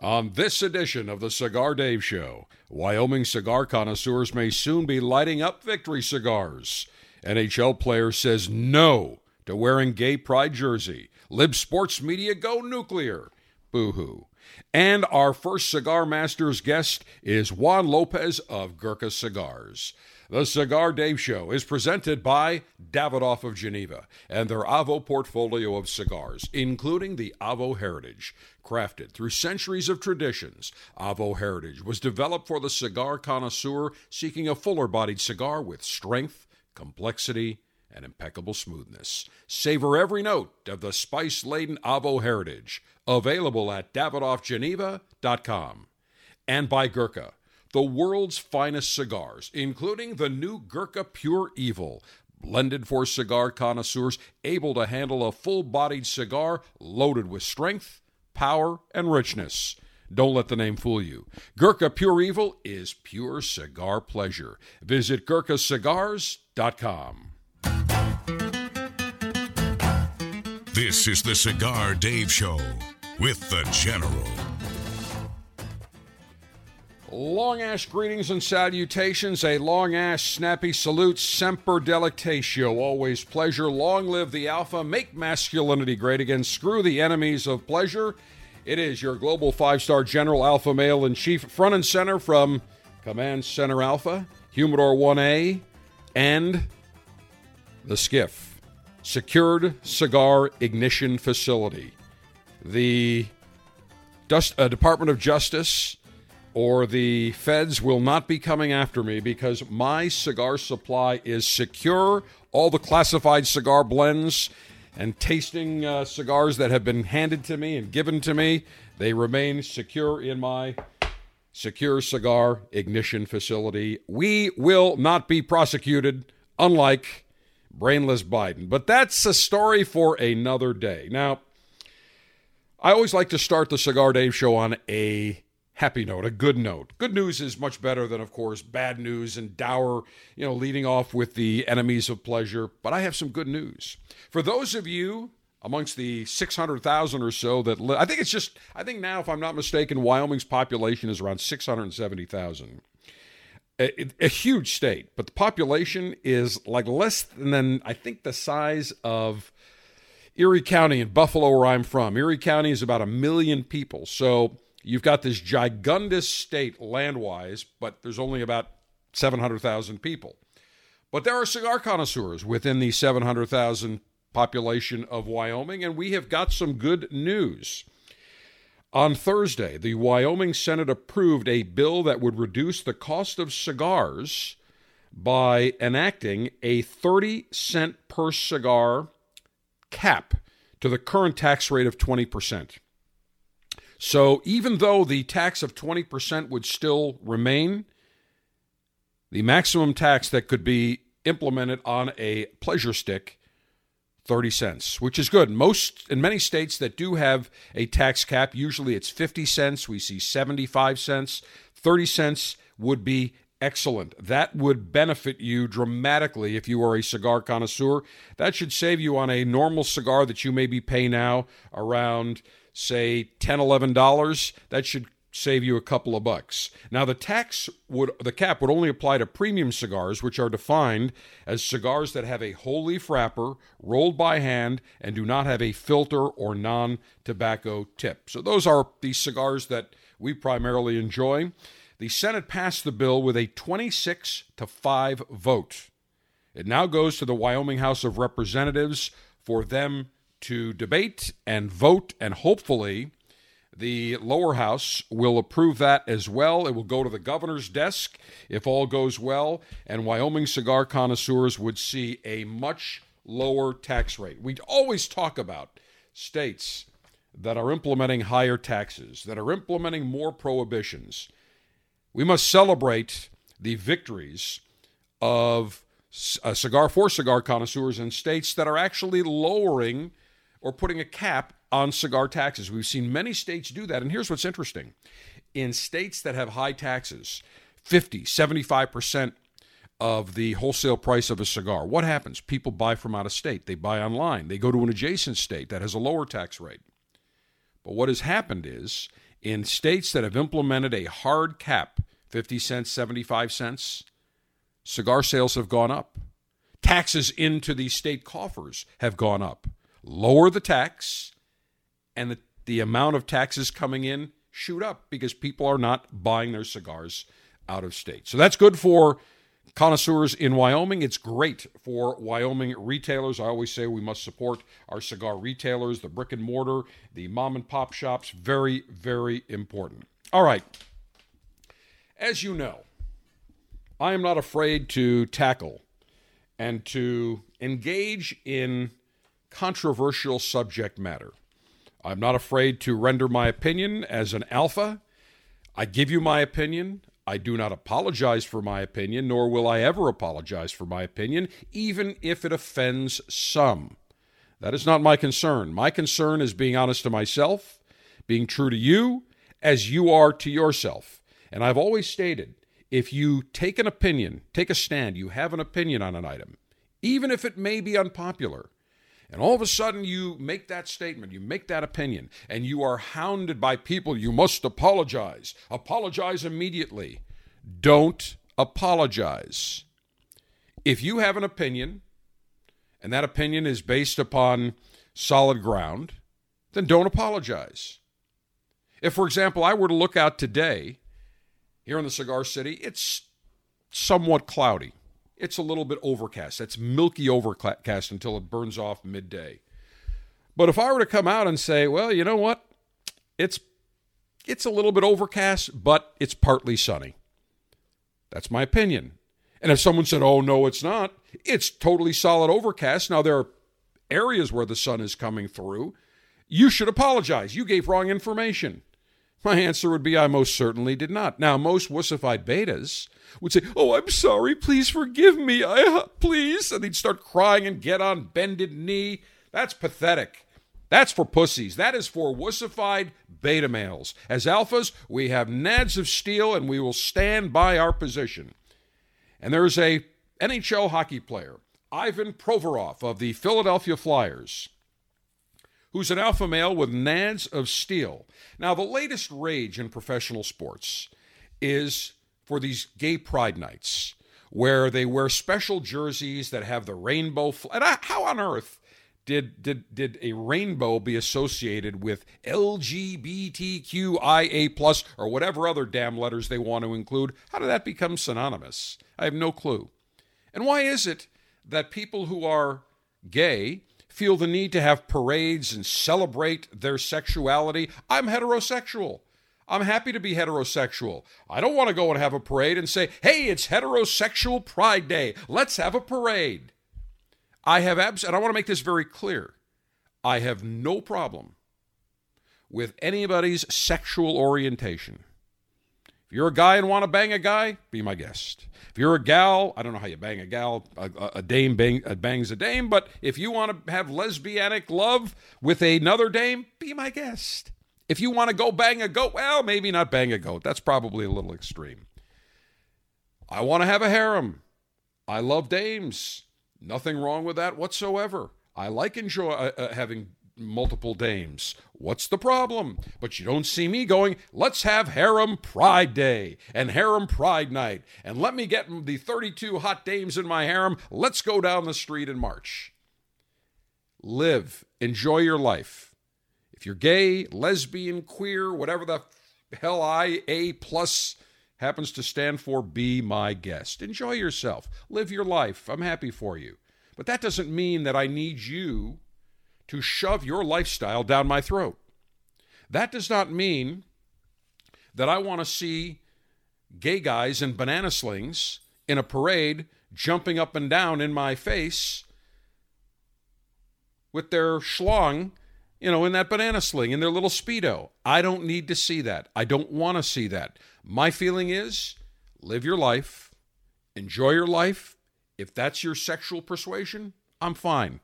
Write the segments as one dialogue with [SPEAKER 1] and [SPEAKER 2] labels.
[SPEAKER 1] On this edition of the Cigar Dave Show, Wyoming cigar connoisseurs may soon be lighting up victory cigars. NHL player says no to wearing gay pride jersey. Lib sports media go nuclear. Boo hoo. And our first Cigar Masters guest is Juan Lopez of Gurkha Cigars. The Cigar Dave Show is presented by Davidoff of Geneva and their Avo portfolio of cigars, including the Avo Heritage. Crafted through centuries of traditions, Avo Heritage was developed for the cigar connoisseur seeking a fuller bodied cigar with strength, complexity, and impeccable smoothness. Savor every note of the spice laden Avo Heritage. Available at DavidoffGeneva.com. And by Gurkha, the world's finest cigars, including the new Gurkha Pure Evil. Blended for cigar connoisseurs able to handle a full bodied cigar loaded with strength, power, and richness. Don't let the name fool you. Gurkha Pure Evil is pure cigar pleasure. Visit GurkhaCigars.com.
[SPEAKER 2] This is the Cigar Dave Show with the General.
[SPEAKER 1] Long ass greetings and salutations. A long ass snappy salute. Semper delectatio. Always pleasure. Long live the alpha. Make masculinity great again. Screw the enemies of pleasure. It is your global five star general alpha male in chief, front and center from Command Center Alpha, Humidor 1A, and the SCIF. Secured Cigar Ignition Facility. The Dust, uh, Department of Justice or the feds will not be coming after me because my cigar supply is secure. All the classified cigar blends and tasting uh, cigars that have been handed to me and given to me, they remain secure in my secure cigar ignition facility. We will not be prosecuted, unlike brainless Biden. But that's a story for another day. Now, I always like to start the Cigar Dave show on a happy note, a good note. Good news is much better than, of course, bad news and dour, you know, leading off with the enemies of pleasure. But I have some good news. For those of you amongst the 600,000 or so that I think it's just, I think now, if I'm not mistaken, Wyoming's population is around 670,000. A, a huge state, but the population is like less than, I think, the size of Erie County in Buffalo, where I'm from. Erie County is about a million people. So you've got this gigundous state land wise, but there's only about 700,000 people. But there are cigar connoisseurs within the 700,000 population of Wyoming, and we have got some good news. On Thursday, the Wyoming Senate approved a bill that would reduce the cost of cigars by enacting a 30 cent per cigar cap to the current tax rate of 20%. So even though the tax of 20% would still remain, the maximum tax that could be implemented on a pleasure stick 30 cents, which is good. Most in many states that do have a tax cap, usually it's 50 cents, we see 75 cents, 30 cents would be excellent. That would benefit you dramatically if you are a cigar connoisseur. That should save you on a normal cigar that you maybe pay now around say 10 11 dollars that should save you a couple of bucks. Now the tax would the cap would only apply to premium cigars which are defined as cigars that have a whole leaf wrapper rolled by hand and do not have a filter or non-tobacco tip. So those are the cigars that we primarily enjoy. The senate passed the bill with a 26 to 5 vote. It now goes to the wyoming house of representatives for them to debate and vote, and hopefully the lower house will approve that as well. It will go to the governor's desk if all goes well, and Wyoming cigar connoisseurs would see a much lower tax rate. We always talk about states that are implementing higher taxes, that are implementing more prohibitions. We must celebrate the victories of uh, cigar for cigar connoisseurs in states that are actually lowering or putting a cap on cigar taxes. We've seen many states do that. And here's what's interesting in states that have high taxes, 50, 75% of the wholesale price of a cigar, what happens? People buy from out of state, they buy online, they go to an adjacent state that has a lower tax rate. But what has happened is in states that have implemented a hard cap 50 cents, 75 cents cigar sales have gone up. Taxes into the state coffers have gone up. Lower the tax, and the, the amount of taxes coming in shoot up because people are not buying their cigars out of state. So that's good for connoisseurs in Wyoming. It's great for Wyoming retailers. I always say we must support our cigar retailers, the brick and mortar, the mom and pop shops. Very, very important. All right. As you know, I am not afraid to tackle and to engage in controversial subject matter. I'm not afraid to render my opinion as an alpha. I give you my opinion. I do not apologize for my opinion, nor will I ever apologize for my opinion, even if it offends some. That is not my concern. My concern is being honest to myself, being true to you, as you are to yourself. And I've always stated if you take an opinion, take a stand, you have an opinion on an item, even if it may be unpopular, and all of a sudden you make that statement, you make that opinion, and you are hounded by people, you must apologize. Apologize immediately. Don't apologize. If you have an opinion, and that opinion is based upon solid ground, then don't apologize. If, for example, I were to look out today here in the Cigar City, it's somewhat cloudy. It's a little bit overcast. It's milky overcast until it burns off midday. But if I were to come out and say, well, you know what? It's it's a little bit overcast, but it's partly sunny. That's my opinion. And if someone said, "Oh no, it's not. It's totally solid overcast." Now there are areas where the sun is coming through. You should apologize. You gave wrong information. My answer would be I most certainly did not. Now, most wussified betas would say, "Oh, I'm sorry. Please forgive me. I uh, please," and they'd start crying and get on bended knee. That's pathetic. That's for pussies. That is for wussified beta males. As alphas, we have nads of steel, and we will stand by our position. And there's a NHL hockey player, Ivan Provorov of the Philadelphia Flyers who's an alpha male with nads of steel. Now, the latest rage in professional sports is for these gay pride nights where they wear special jerseys that have the rainbow. Fl- and I, how on earth did, did, did a rainbow be associated with LGBTQIA plus or whatever other damn letters they want to include? How did that become synonymous? I have no clue. And why is it that people who are gay feel the need to have parades and celebrate their sexuality. I'm heterosexual. I'm happy to be heterosexual. I don't want to go and have a parade and say, hey, it's heterosexual pride day. Let's have a parade. I have abs- and I want to make this very clear. I have no problem with anybody's sexual orientation. If you're a guy and want to bang a guy, be my guest. If you're a gal, I don't know how you bang a gal, a, a dame bang, a bangs a dame, but if you want to have lesbianic love with another dame, be my guest. If you want to go bang a goat, well, maybe not bang a goat. That's probably a little extreme. I want to have a harem. I love dames. Nothing wrong with that whatsoever. I like enjoy uh, uh, having multiple dames. What's the problem? But you don't see me going, let's have Harem Pride Day and Harem Pride Night, and let me get the 32 hot dames in my harem. Let's go down the street and march. Live, enjoy your life. If you're gay, lesbian, queer, whatever the hell I A plus happens to stand for, be my guest. Enjoy yourself. Live your life. I'm happy for you. But that doesn't mean that I need you to shove your lifestyle down my throat. That does not mean that I want to see gay guys in banana slings in a parade jumping up and down in my face with their schlong, you know, in that banana sling, in their little Speedo. I don't need to see that. I don't want to see that. My feeling is live your life, enjoy your life. If that's your sexual persuasion, I'm fine.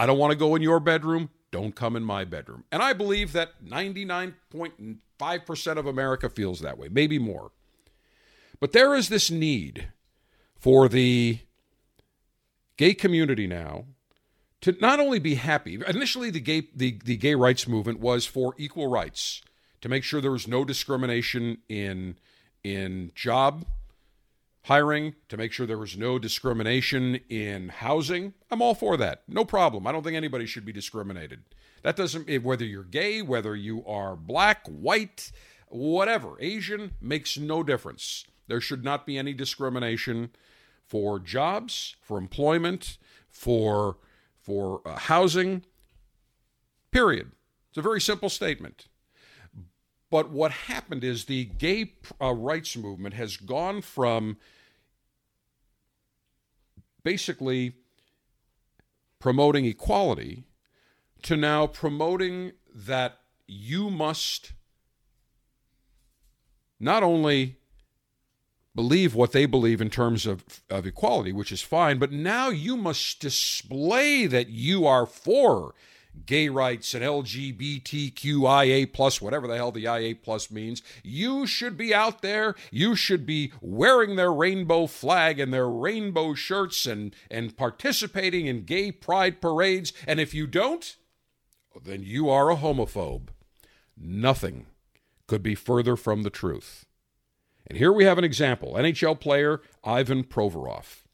[SPEAKER 1] I don't want to go in your bedroom. Don't come in my bedroom. And I believe that 99.5% of America feels that way, maybe more. But there is this need for the gay community now to not only be happy, initially the gay, the, the gay rights movement was for equal rights to make sure there was no discrimination in in job hiring, to make sure there was no discrimination in housing. I'm all for that. No problem. I don't think anybody should be discriminated. That doesn't whether you're gay, whether you are black, white, whatever, Asian makes no difference. There should not be any discrimination for jobs, for employment, for for uh, housing. Period. It's a very simple statement. But what happened is the gay uh, rights movement has gone from basically promoting equality to now promoting that you must not only believe what they believe in terms of, of equality, which is fine, but now you must display that you are for gay rights and LGBTQIA plus, whatever the hell the IA plus means. You should be out there. You should be wearing their rainbow flag and their rainbow shirts and, and participating in gay pride parades. And if you don't, then you are a homophobe. Nothing could be further from the truth. And here we have an example NHL player Ivan Provorov.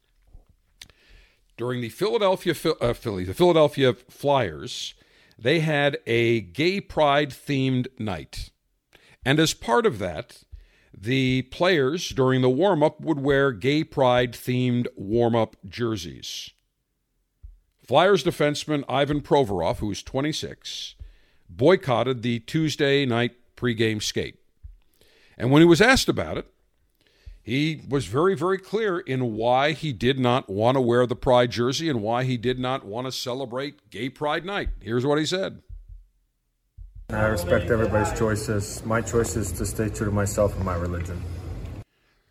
[SPEAKER 1] During the Philadelphia uh, Philly, the Philadelphia Flyers, they had a gay pride themed night. And as part of that, the players during the warm up would wear gay pride themed warm up jerseys. Flyers defenseman Ivan Provorov, who is 26, boycotted the Tuesday night pregame skate. And when he was asked about it, he was very, very clear in why he did not want to wear the Pride jersey and why he did not want to celebrate Gay Pride Night. Here's what he said
[SPEAKER 3] I respect everybody's choices. My choice is to stay true to myself and my religion.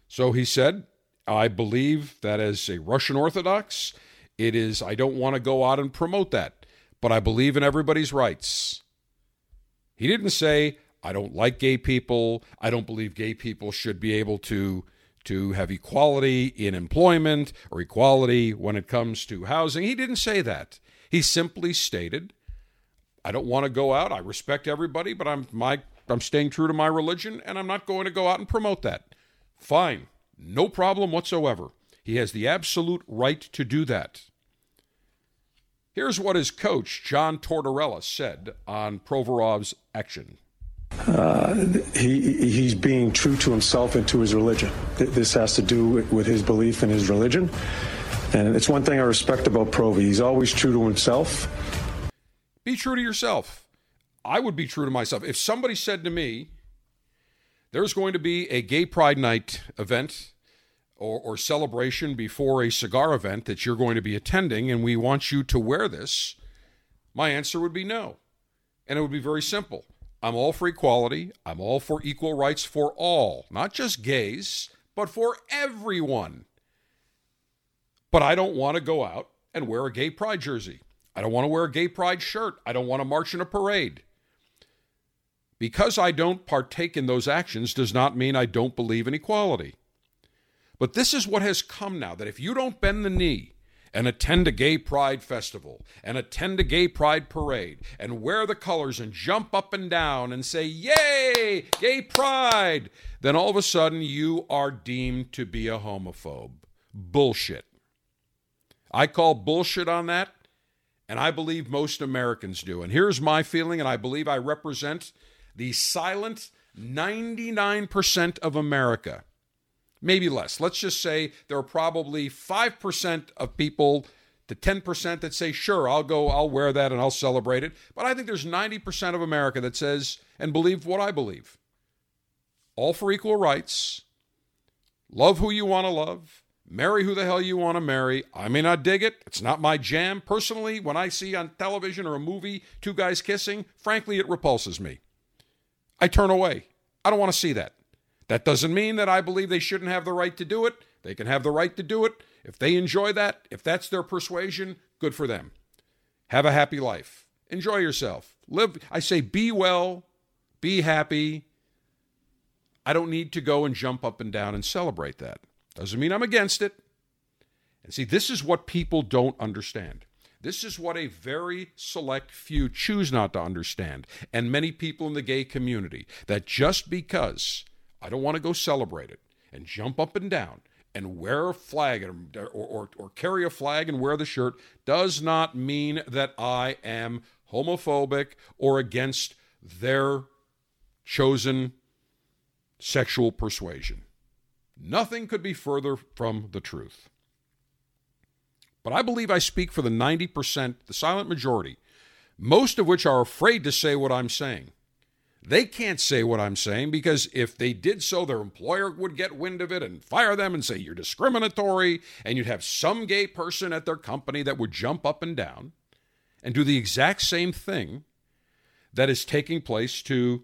[SPEAKER 1] So he said, I believe that as a Russian Orthodox, it is, I don't want to go out and promote that, but I believe in everybody's rights. He didn't say, I don't like gay people. I don't believe gay people should be able to to have equality in employment or equality when it comes to housing. He didn't say that. He simply stated, I don't want to go out. I respect everybody, but I'm my I'm staying true to my religion and I'm not going to go out and promote that. Fine. No problem whatsoever. He has the absolute right to do that. Here's what his coach, John Tortorella, said on Provorov's action.
[SPEAKER 4] Uh, he, he's being true to himself and to his religion. This has to do with his belief in his religion. And it's one thing I respect about Provi. He's always true to himself.
[SPEAKER 1] Be true to yourself. I would be true to myself. If somebody said to me, there's going to be a gay pride night event or, or celebration before a cigar event that you're going to be attending, and we want you to wear this, my answer would be no. And it would be very simple. I'm all for equality. I'm all for equal rights for all, not just gays, but for everyone. But I don't want to go out and wear a gay pride jersey. I don't want to wear a gay pride shirt. I don't want to march in a parade. Because I don't partake in those actions does not mean I don't believe in equality. But this is what has come now that if you don't bend the knee and attend a gay pride festival and attend a gay pride parade and wear the colors and jump up and down and say, Yay, gay pride, then all of a sudden you are deemed to be a homophobe. Bullshit. I call bullshit on that, and I believe most Americans do. And here's my feeling, and I believe I represent the silent 99% of America maybe less. Let's just say there are probably 5% of people to 10% that say, sure, I'll go, I'll wear that and I'll celebrate it. But I think there's 90% of America that says and believe what I believe. All for equal rights. Love who you want to love. Marry who the hell you want to marry. I may not dig it. It's not my jam. Personally, when I see on television or a movie two guys kissing, frankly, it repulses me. I turn away. I don't want to see that. That doesn't mean that I believe they shouldn't have the right to do it. They can have the right to do it. If they enjoy that, if that's their persuasion, good for them. Have a happy life. Enjoy yourself. Live, I say, be well, be happy. I don't need to go and jump up and down and celebrate that. Doesn't mean I'm against it. And see, this is what people don't understand. This is what a very select few choose not to understand, and many people in the gay community, that just because I don't want to go celebrate it and jump up and down and wear a flag or, or, or, carry a flag and wear the shirt does not mean that I am homophobic or against their chosen sexual persuasion. Nothing could be further from the truth. But I believe I speak for the 90%, the silent majority, most of which are afraid to say what I'm saying. They can't say what I'm saying because if they did so, their employer would get wind of it and fire them and say you're discriminatory, and you'd have some gay person at their company that would jump up and down and do the exact same thing that is taking place to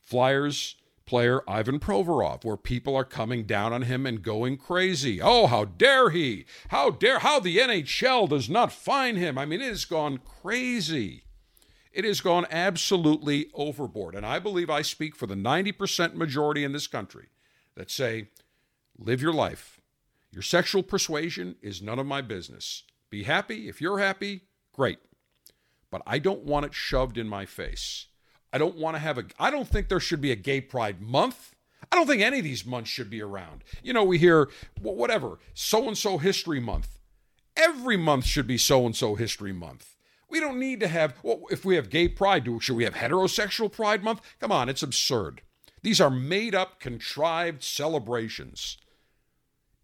[SPEAKER 1] Flyers player Ivan Provorov, where people are coming down on him and going crazy. Oh, how dare he! How dare how the NHL does not fine him. I mean, it has gone crazy. It has gone absolutely overboard. And I believe I speak for the 90% majority in this country that say, live your life. Your sexual persuasion is none of my business. Be happy. If you're happy, great. But I don't want it shoved in my face. I don't want to have a, I don't think there should be a gay pride month. I don't think any of these months should be around. You know, we hear, whatever, so and so history month. Every month should be so and so history month. We don't need to have, well, if we have gay pride, do, should we have heterosexual pride month? Come on, it's absurd. These are made up, contrived celebrations.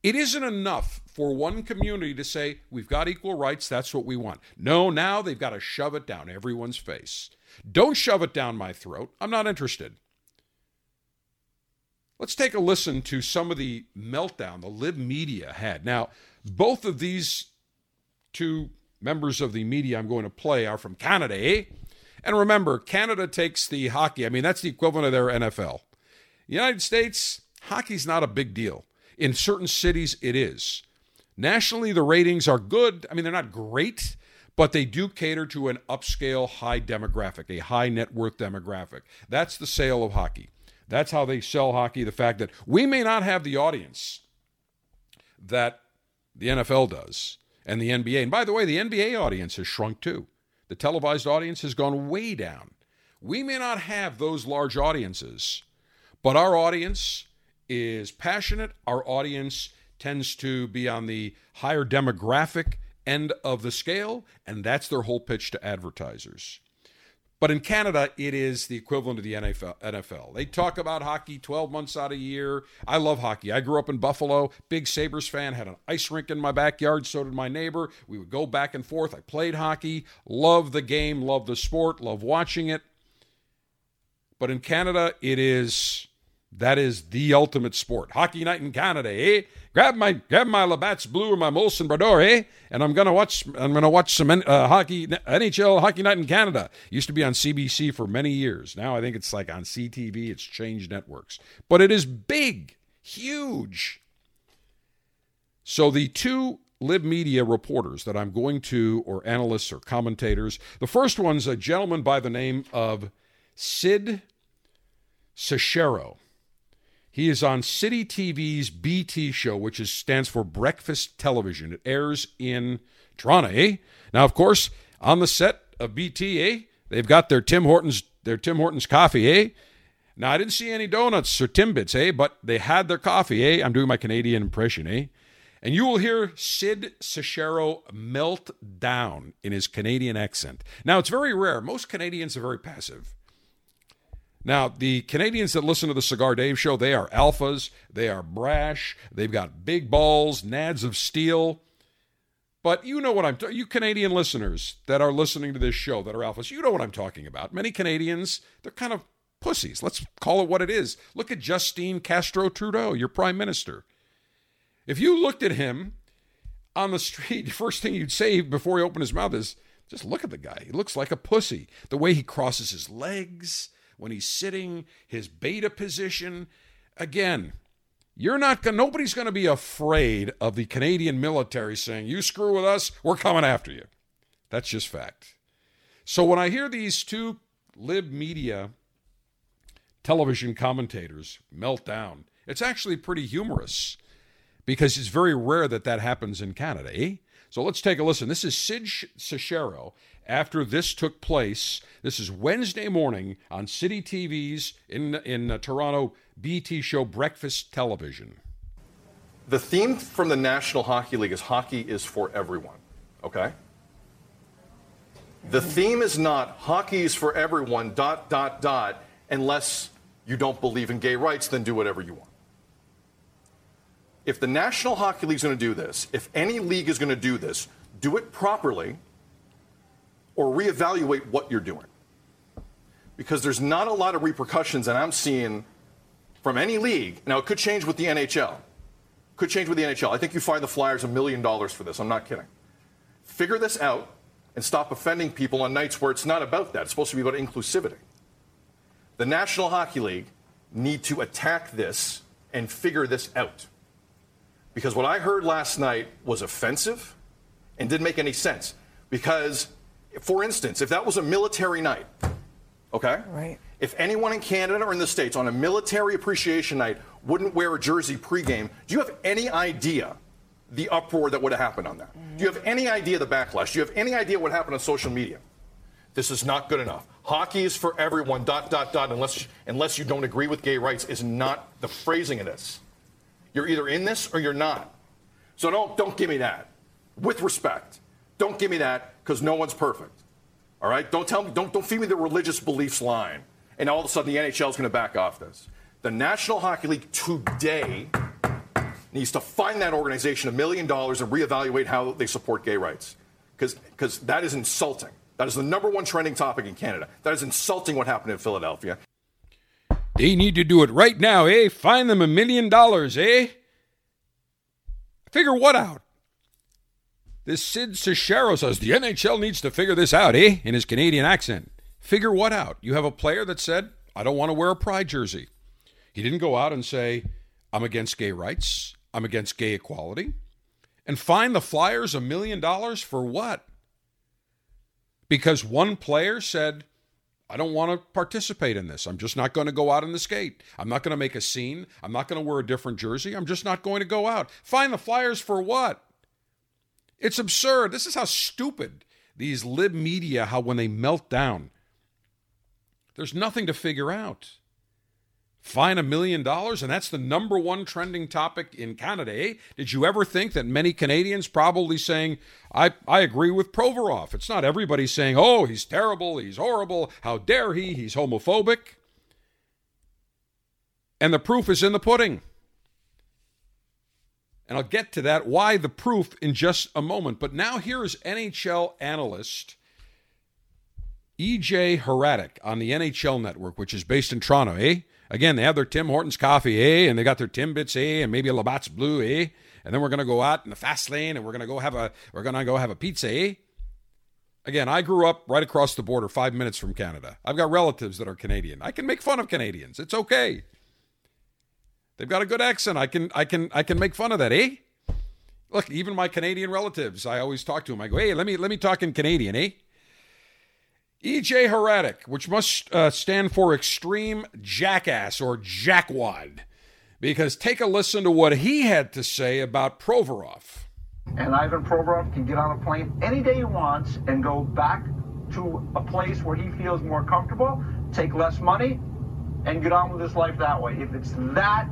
[SPEAKER 1] It isn't enough for one community to say, we've got equal rights, that's what we want. No, now they've got to shove it down everyone's face. Don't shove it down my throat. I'm not interested. Let's take a listen to some of the meltdown the Lib media had. Now, both of these two members of the media I'm going to play are from Canada, eh? And remember, Canada takes the hockey. I mean, that's the equivalent of their NFL. The United States, hockey's not a big deal. In certain cities, it is. Nationally, the ratings are good. I mean, they're not great, but they do cater to an upscale, high demographic, a high net worth demographic. That's the sale of hockey. That's how they sell hockey. The fact that we may not have the audience that the NFL does and the NBA. And by the way, the NBA audience has shrunk too. The televised audience has gone way down. We may not have those large audiences, but our audience is passionate. Our audience tends to be on the higher demographic end of the scale, and that's their whole pitch to advertisers. But in Canada, it is the equivalent of the NFL. NFL. They talk about hockey 12 months out of year. I love hockey. I grew up in Buffalo, big Sabres fan, had an ice rink in my backyard, so did my neighbor. We would go back and forth. I played hockey, love the game, love the sport, love watching it. But in Canada, it is that is the ultimate sport. Hockey night in Canada, eh? Grab my grab my Labatt's Blue or my Molson Brador, eh? And I'm gonna watch I'm gonna watch some uh, hockey NHL Hockey Night in Canada. Used to be on CBC for many years. Now I think it's like on CTV. It's changed networks, but it is big, huge. So the two Lib Media reporters that I'm going to, or analysts or commentators, the first one's a gentleman by the name of Sid Seixeiro. He is on City TV's BT show, which is, stands for Breakfast Television. It airs in Toronto, eh? Now, of course, on the set of BT, eh? They've got their Tim Hortons, their Tim Hortons coffee, eh? Now, I didn't see any donuts or Timbits, eh? But they had their coffee, eh? I'm doing my Canadian impression, eh? And you will hear Sid Seixeiro melt down in his Canadian accent. Now, it's very rare. Most Canadians are very passive. Now, the Canadians that listen to the Cigar Dave show, they are alphas, they are brash, they've got big balls, nads of steel. But you know what I'm you Canadian listeners that are listening to this show that are alphas, you know what I'm talking about. Many Canadians, they're kind of pussies. Let's call it what it is. Look at Justine Castro Trudeau, your prime minister. If you looked at him on the street, the first thing you'd say before he opened his mouth is, just look at the guy. He looks like a pussy. The way he crosses his legs, when he's sitting, his beta position. Again, you're not going nobody's going to be afraid of the Canadian military saying, "You screw with us, we're coming after you." That's just fact. So when I hear these two lib media television commentators melt down, it's actually pretty humorous because it's very rare that that happens in Canada, eh? So let's take a listen. This is Sid Seixeiro after this took place. This is Wednesday morning on City TV's in in uh, Toronto BT show Breakfast Television.
[SPEAKER 5] The theme from the National Hockey League is hockey is for everyone. Okay? The theme is not hockey is for everyone, dot, dot, dot, unless you don't believe in gay rights, then do whatever you want. If the National Hockey League is going to do this, if any league is going to do this, do it properly or reevaluate what you're doing. Because there's not a lot of repercussions that I'm seeing from any league. Now, it could change with the NHL. Could change with the NHL. I think you find the Flyers a million dollars for this. I'm not kidding. Figure this out and stop offending people on nights where it's not about that. It's supposed to be about inclusivity. The National Hockey League need to attack this and figure this out. Because what I heard last night was offensive and didn't make any sense. Because, for instance, if that was a military night, okay?
[SPEAKER 6] Right.
[SPEAKER 5] If anyone in Canada or in the States on a military appreciation night wouldn't wear a jersey pregame, do you have any idea the uproar that would have happened on that? Do you have any idea the backlash? Do you have any idea what happened on social media? This is not good enough. Hockey is for everyone, dot, dot, dot, unless, unless you don't agree with gay rights, is not the phrasing of this. You're either in this or you're not. So don't, don't give me that. With respect. Don't give me that because no one's perfect. All right? Don't tell me, don't, don't feed me the religious beliefs line. And all of a sudden the NHL is going to back off this. The National Hockey League today needs to find that organization a million dollars and reevaluate how they support gay rights. Because that is insulting. That is the number one trending topic in Canada. That is insulting what happened in Philadelphia.
[SPEAKER 1] They need to do it right now, eh? Find them a million dollars, eh? Figure what out? This Sid Seixeiro says the NHL needs to figure this out, eh? In his Canadian accent. Figure what out? You have a player that said, I don't want to wear a pride jersey. He didn't go out and say, I'm against gay rights. I'm against gay equality. And fine the Flyers a million dollars for what? Because one player said, I don't want to participate in this. I'm just not going to go out in the skate. I'm not going to make a scene. I'm not going to wear a different jersey. I'm just not going to go out. Fine the Flyers for what? It's absurd. This is how stupid these lib media, how when they melt down, there's nothing to figure out fine a million dollars, and that's the number one trending topic in Canada. Eh? Did you ever think that many Canadians probably saying, I, I agree with Provorov? It's not everybody saying, oh, he's terrible, he's horrible, how dare he, he's homophobic. And the proof is in the pudding. And I'll get to that, why the proof in just a moment. But now here is NHL analyst EJ Hradek on the NHL network, which is based in Toronto, eh? Again, they have their Tim Hortons coffee, eh? And they got their Timbits, eh? And maybe a Labatt's Blue, eh? And then we're gonna go out in the fast lane and we're gonna go have a we're gonna go have a pizza, eh? Again, I grew up right across the border, five minutes from Canada. I've got relatives that are Canadian. I can make fun of Canadians. It's okay. They've got a good accent. I can I can I can make fun of that, eh? Look, even my Canadian relatives, I always talk to them. I go, hey, let me let me talk in Canadian, eh? EJ Hradek, which must uh, stand for Extreme Jackass or Jackwad, because take a listen to what he had to say about Provorov.
[SPEAKER 7] And Ivan Provorov can get on a plane any day he wants and go back to a place where he feels more comfortable, take less money, and get on with his life that way. If it's that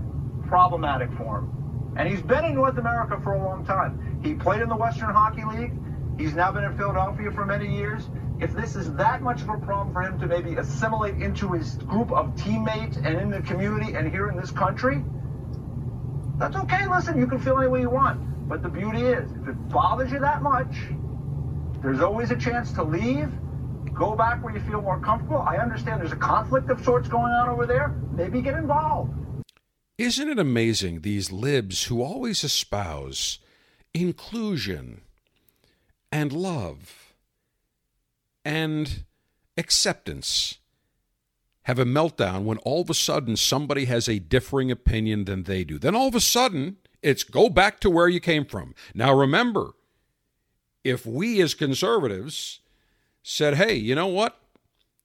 [SPEAKER 7] problematic for him. And he's been in North America for a long time. He played in the Western Hockey League. He's now been in Philadelphia for many years if this is that much of a problem for him to maybe assimilate into his group of teammates and in the community and here in this country, that's okay. Listen, you can feel any way you want. But the beauty is, if it bothers you that much, there's always a chance to leave, go back where you feel more comfortable. I understand there's a conflict of sorts going on over there. Maybe get involved.
[SPEAKER 1] Isn't it amazing, these libs who always espouse inclusion and love? and acceptance have a meltdown when all of a sudden somebody has a differing opinion than they do. Then all of a sudden, it's go back to where you came from. Now remember, if we as conservatives said, hey, you know what?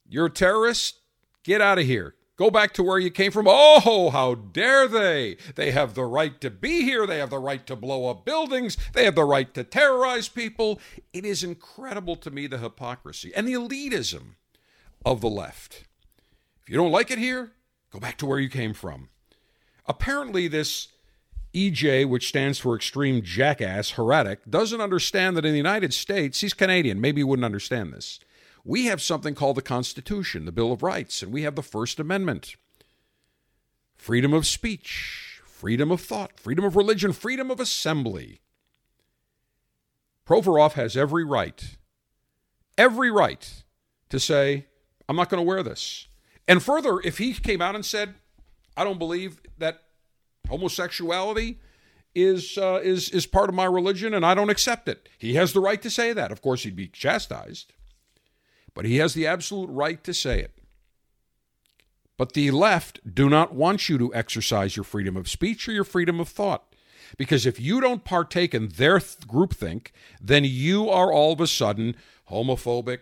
[SPEAKER 1] You're a terrorist, get out of here. Go back to where you came from. Oh, how dare they? They have the right to be here. They have the right to blow up buildings. They have the right to terrorize people. It is incredible to me the hypocrisy and the elitism of the left. If you don't like it here, go back to where you came from. Apparently, this EJ, which stands for extreme jackass, heretic, doesn't understand that in the United States, he's Canadian. Maybe he wouldn't understand this we have something called the Constitution, the Bill of Rights, and we have the First Amendment. Freedom of speech, freedom of thought, freedom of religion, freedom of assembly. Provorov has every right, every right to say, I'm not going to wear this. And further, if he came out and said, I don't believe that homosexuality is uh, is is part of my religion and I don't accept it. He has the right to say that. Of course, he'd be chastised but he has the absolute right to say it. But the left do not want you to exercise your freedom of speech or your freedom of thought. Because if you don't partake in their th- groupthink, then you are all of a sudden homophobic,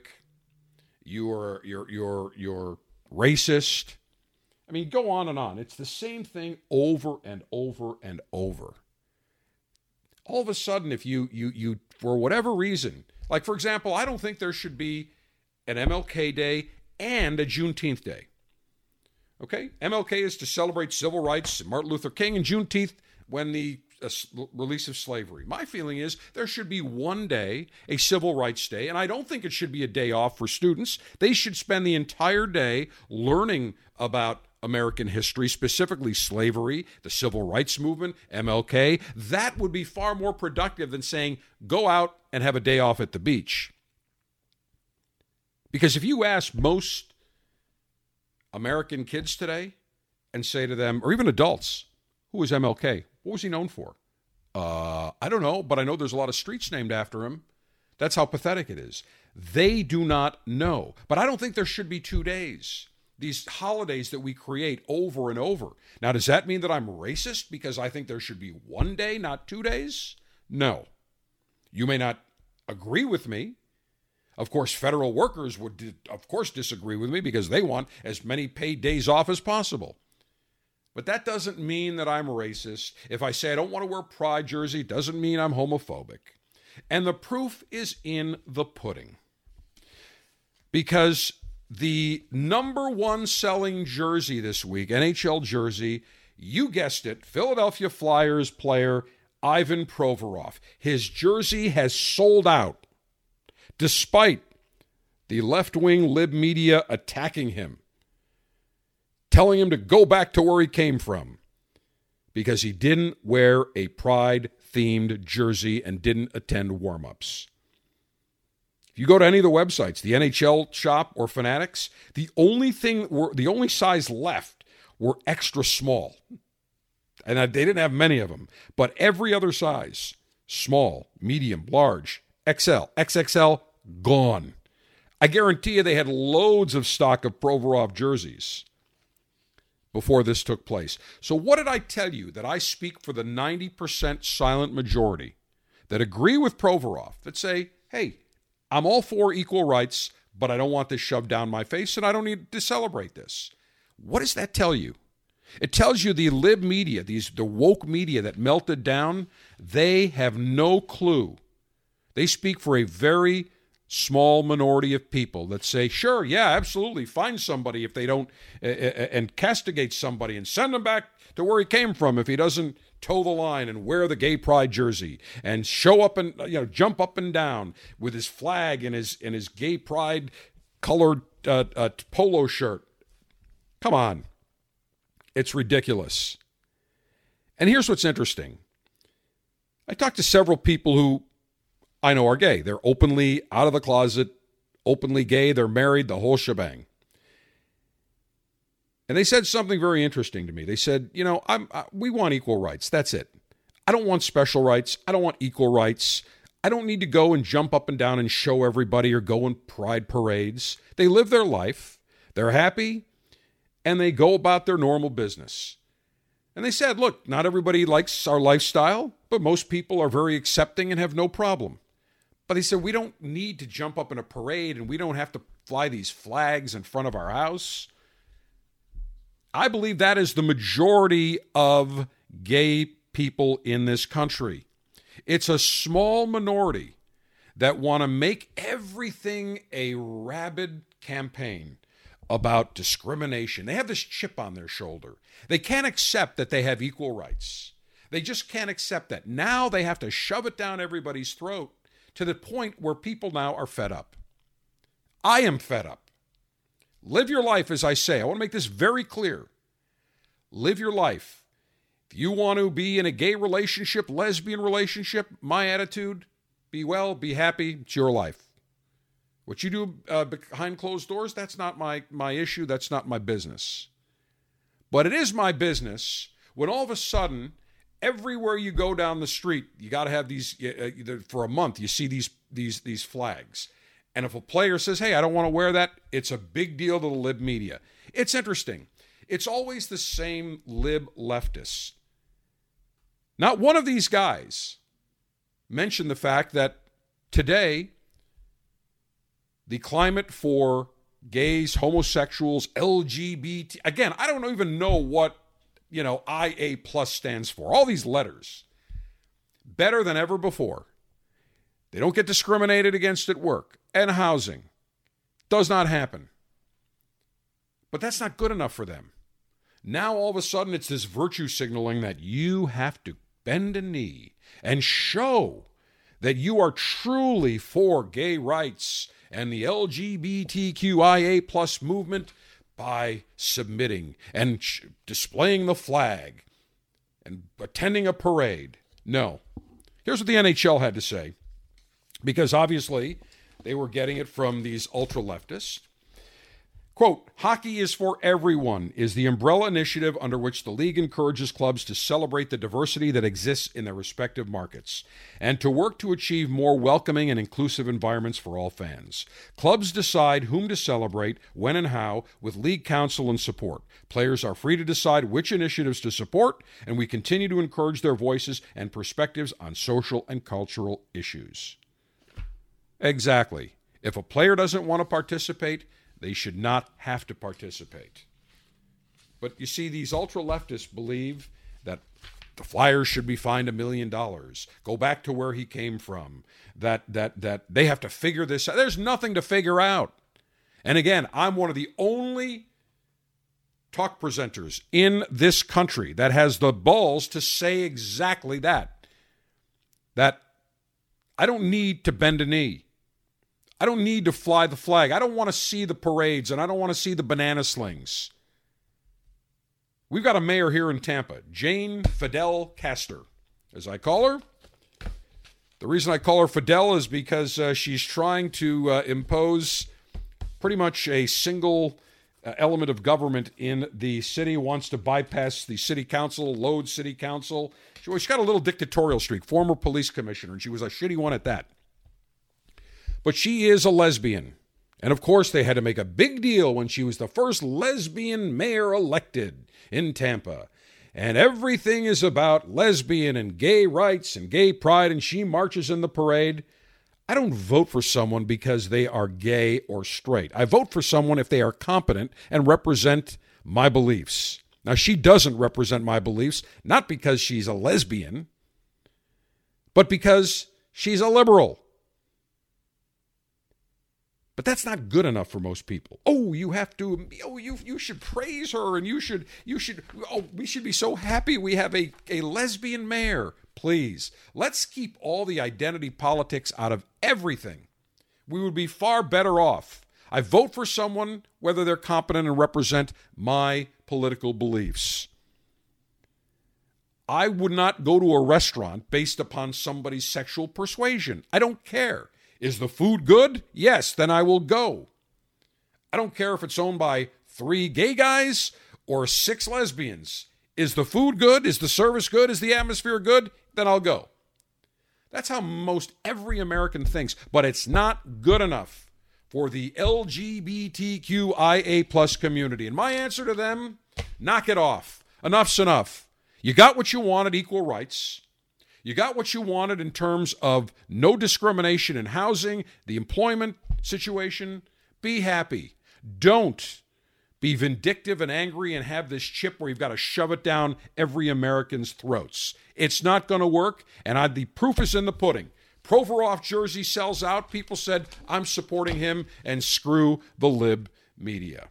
[SPEAKER 1] you are you're you're you're racist. I mean, go on and on. It's the same thing over and over and over. All of a sudden, if you you you for whatever reason, like for example, I don't think there should be an MLK Day and a Juneteenth Day. Okay? MLK is to celebrate civil rights, Martin Luther King, and Juneteenth when the uh, release of slavery. My feeling is there should be one day, a civil rights day, and I don't think it should be a day off for students. They should spend the entire day learning about American history, specifically slavery, the civil rights movement, MLK. That would be far more productive than saying, go out and have a day off at the beach. Because if you ask most American kids today and say to them, or even adults, who was MLK? What was he known for? Uh, I don't know, but I know there's a lot of streets named after him. That's how pathetic it is. They do not know. But I don't think there should be two days. These holidays that we create over and over. Now, does that mean that I'm racist because I think there should be one day, not two days? No. You may not agree with me, of course, federal workers would, of course, disagree with me because they want as many paid days off as possible. But that doesn't mean that I'm racist. If I say I don't want to wear pride jersey, doesn't mean I'm homophobic. And the proof is in the pudding. Because the number one selling jersey this week, NHL jersey, you guessed it, Philadelphia Flyers player Ivan Provorov. His jersey has sold out despite the left wing lib media attacking him, telling him to go back to where he came from because he didn't wear a pride themed jersey and didn't attend warm ups. If you go to any of the websites, the NHL shop or Fanatics, the only thing, were, the only size left were extra small. And they didn't have many of them, but every other size small, medium, large, XL, XXL, gone. I guarantee you they had loads of stock of Provorov jerseys before this took place. So, what did I tell you? That I speak for the 90% silent majority that agree with Provorov, that say, hey, I'm all for equal rights, but I don't want this shoved down my face and I don't need to celebrate this. What does that tell you? It tells you the lib media, these the woke media that melted down, they have no clue. They speak for a very small minority of people that say, sure, yeah, absolutely, find somebody if they don't, uh, and castigate somebody and send him back to where he came from if he doesn't toe the line and wear the gay pride jersey and show up and you know jump up and down with his flag and his and his gay pride colored uh, uh, polo shirt. Come on, it's ridiculous. And here's what's interesting. I talked to several people who I know are gay. They're openly out of the closet, openly gay, they're married, the whole shebang. And they said something very interesting to me. They said, "You know, I'm I, we want equal rights. That's it. I don't want special rights. I don't want equal rights. I don't need to go and jump up and down and show everybody or go in pride parades. They live their life. They're happy and they go about their normal business." And they said, "Look, not everybody likes our lifestyle, but most people are very accepting and have no problem." But he said, we don't need to jump up in a parade and we don't have to fly these flags in front of our house. I believe that is the majority of gay people in this country. It's a small minority that want to make everything a rabid campaign about discrimination. They have this chip on their shoulder. They can't accept that they have equal rights. They just can't accept that. Now they have to shove it down everybody's throat to the point where people now are fed up. I am fed up. Live your life, as I say. I want to make this very clear. Live your life. If you want to be in a gay relationship, lesbian relationship, my attitude, be well, be happy. It's your life. What you do uh, behind closed doors, that's not my, my issue. That's not my business. But it is my business when all of a sudden, everywhere you go down the street, you got to have these, uh, for a month, you see these, these, these flags. And if a player says, hey, I don't want to wear that, it's a big deal to the lib media. It's interesting. It's always the same lib leftists. Not one of these guys mentioned the fact that today, the climate for gays, homosexuals, LGBT, again, I don't even know what, you know, IA plus stands for. All these letters. Better than ever before. They don't get discriminated against at work and housing. Does not happen. But that's not good enough for them. Now all of a sudden it's this virtue signaling that you have to bend a knee and show that you are truly for gay rights and the LGBTQIA plus movement by submitting and sh- displaying the flag and attending a parade. No. Here's what the NHL had to say because obviously they were getting it from these ultra leftists. Quote, hockey is for everyone is the umbrella initiative under which the league encourages clubs to celebrate the diversity that exists in their respective markets and to work to achieve more welcoming and inclusive environments for all fans. Clubs decide whom to celebrate, when and how, with league counsel and support. Players are free to decide which initiatives to support, and we continue to encourage their voices and perspectives on social and cultural issues. Exactly. If a player doesn't want to participate, they should not have to participate. But you see, these ultra leftists believe that the Flyers should be fined a million dollars. Go back to where he came from. That that that they have to figure this out. There's nothing to figure out. And again, I'm one of the only talk presenters in this country that has the balls to say exactly that. That I don't need to bend a knee. I don't need to fly the flag. I don't want to see the parades and I don't want to see the banana slings. We've got a mayor here in Tampa, Jane Fidel Castor, as I call her. The reason I call her Fidel is because uh, she's trying to uh, impose pretty much a single uh, element of government in the city, wants to bypass the city council, load city council. She, well, she's got a little dictatorial streak, former police commissioner, and she was a shitty one at that. But she is a lesbian. And of course, they had to make a big deal when she was the first lesbian mayor elected in Tampa. And everything is about lesbian and gay rights and gay pride, and she marches in the parade. I don't vote for someone because they are gay or straight. I vote for someone if they are competent and represent my beliefs. Now, she doesn't represent my beliefs, not because she's a lesbian, but because she's a liberal. But that's not good enough for most people. Oh, you have to. Oh, you you should praise her, and you should you should. Oh, we should be so happy we have a a lesbian mayor. Please, let's keep all the identity politics out of everything. We would be far better off. I vote for someone whether they're competent and represent my political beliefs. I would not go to a restaurant based upon somebody's sexual persuasion. I don't care. Is the food good? Yes, then I will go. I don't care if it's owned by three gay guys or six lesbians. Is the food good? Is the service good? Is the atmosphere good? Then I'll go. That's how most every American thinks, but it's not good enough for the LGBTQIA plus community. And my answer to them, knock it off. Enough's enough. You got what you wanted, equal rights. You got what you wanted in terms of no discrimination in housing, the employment situation. Be happy. Don't be vindictive and angry and have this chip where you've got to shove it down every American's throats. It's not going to work, and I, the proof is in the pudding. Provorov jersey sells out. People said, I'm supporting him, and screw the lib media.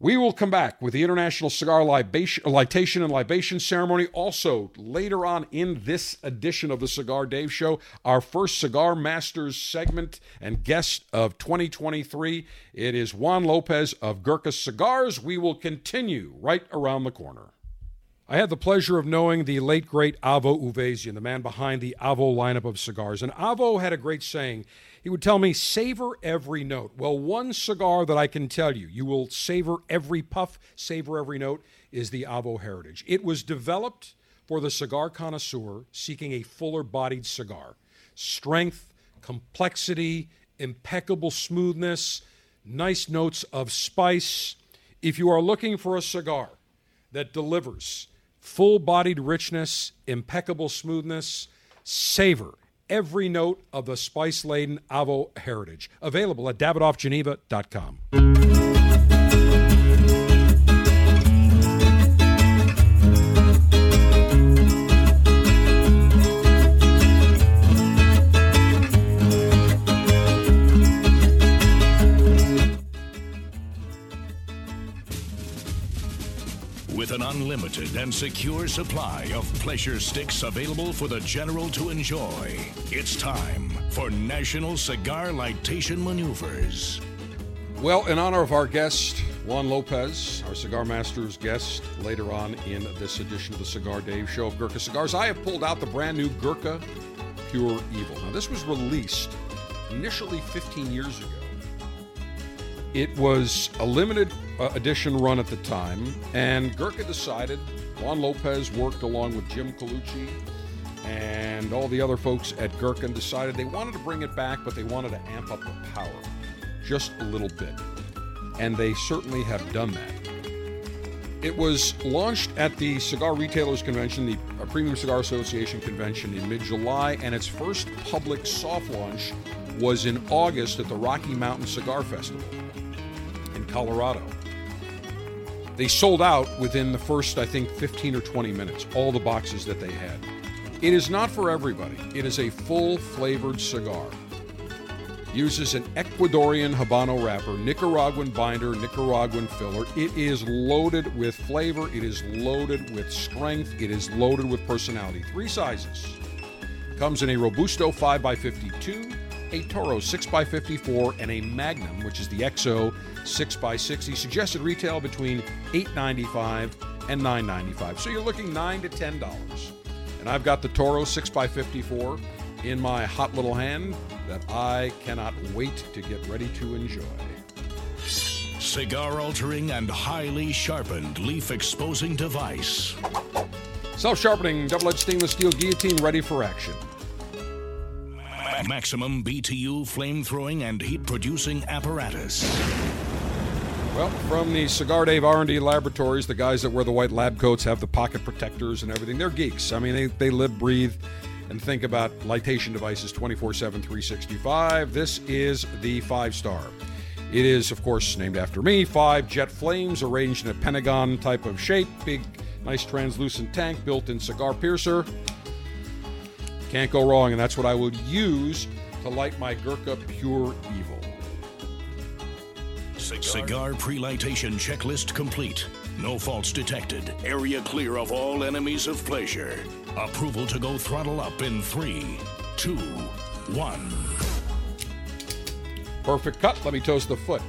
[SPEAKER 1] We will come back with the International Cigar Libation, Litation and Libation Ceremony. Also, later on in this edition of the Cigar Dave Show, our first Cigar Masters segment and guest of 2023. It is Juan Lopez of Gurkha Cigars. We will continue right around the corner. I had the pleasure of knowing the late, great Avo Uvezian, the man behind the Avo lineup of cigars. And Avo had a great saying he would tell me, savor every note. Well, one cigar that I can tell you, you will savor every puff, savor every note, is the Avo Heritage. It was developed for the cigar connoisseur seeking a fuller bodied cigar. Strength, complexity, impeccable smoothness, nice notes of spice. If you are looking for a cigar that delivers full bodied richness, impeccable smoothness, savor every note of the spice laden Avo heritage. Available at davidoffgeneva.com.
[SPEAKER 2] an unlimited and secure supply of pleasure sticks available for the general to enjoy, it's time for National Cigar Lightation Maneuvers.
[SPEAKER 1] Well, in honor of our guest, Juan Lopez, our Cigar Masters guest, later on in this edition of the Cigar Dave Show of Gurkha Cigars, I have pulled out the brand new Gurkha Pure Evil. Now, this was released initially 15 years ago. It was a limited uh, edition run at the time, and Gurkha decided, Juan Lopez worked along with Jim Colucci and all the other folks at and decided they wanted to bring it back, but they wanted to amp up the power just a little bit. And they certainly have done that. It was launched at the Cigar Retailers Convention, the uh, Premium Cigar Association convention in mid July, and its first public soft launch was in August at the Rocky Mountain Cigar Festival Colorado. They sold out within the first, I think, 15 or 20 minutes, all the boxes that they had. It is not for everybody. It is a full flavored cigar. Uses an Ecuadorian Habano wrapper, Nicaraguan binder, Nicaraguan filler. It is loaded with flavor. It is loaded with strength. It is loaded with personality. Three sizes. Comes in a Robusto 5x52, a Toro 6x54, and a Magnum, which is the XO 6x60. Suggested retail between $8.95 and $9.95. So you're looking 9 to $10. And I've got the Toro 6x54 in my hot little hand that I cannot wait to get ready to enjoy.
[SPEAKER 2] Cigar altering and highly sharpened leaf exposing device.
[SPEAKER 1] Self sharpening double edged stainless steel guillotine ready for action.
[SPEAKER 2] Maximum BTU flame throwing and heat producing apparatus.
[SPEAKER 1] Well, from the Cigar Dave R&D laboratories, the guys that wear the white lab coats have the pocket protectors and everything. They're geeks. I mean, they, they live, breathe, and think about lightation devices 24 7, 365. This is the five star. It is, of course, named after me. Five jet flames arranged in a pentagon type of shape. Big, nice translucent tank, built in cigar piercer. Can't go wrong, and that's what I will use to light my Gurkha Pure Evil.
[SPEAKER 2] Cigar pre-lightation checklist complete. No faults detected. Area clear of all enemies of pleasure. Approval to go throttle up in three, two, one.
[SPEAKER 1] Perfect cut. Let me toast the foot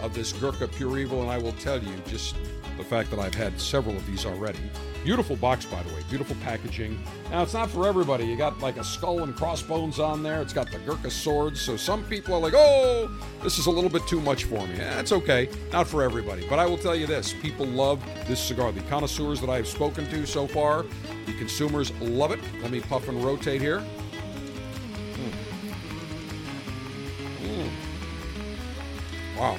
[SPEAKER 1] of this Gurkha Pure Evil, and I will tell you just the fact that I've had several of these already. Beautiful box, by the way. Beautiful packaging. Now, it's not for everybody. You got like a skull and crossbones on there. It's got the Gurkha swords. So some people are like, oh, this is a little bit too much for me. That's okay. Not for everybody. But I will tell you this people love this cigar. The connoisseurs that I have spoken to so far, the consumers love it. Let me puff and rotate here. Mm. Mm. Wow.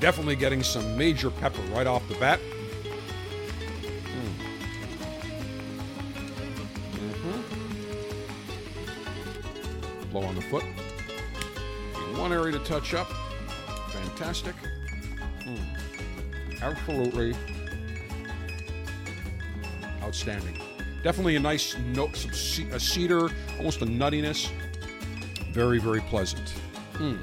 [SPEAKER 1] Definitely getting some major pepper right off the bat. Low on the foot. One area to touch up. Fantastic. Mm. Absolutely outstanding. Definitely a nice note, some a cedar, almost a nuttiness. Very, very pleasant. Mm.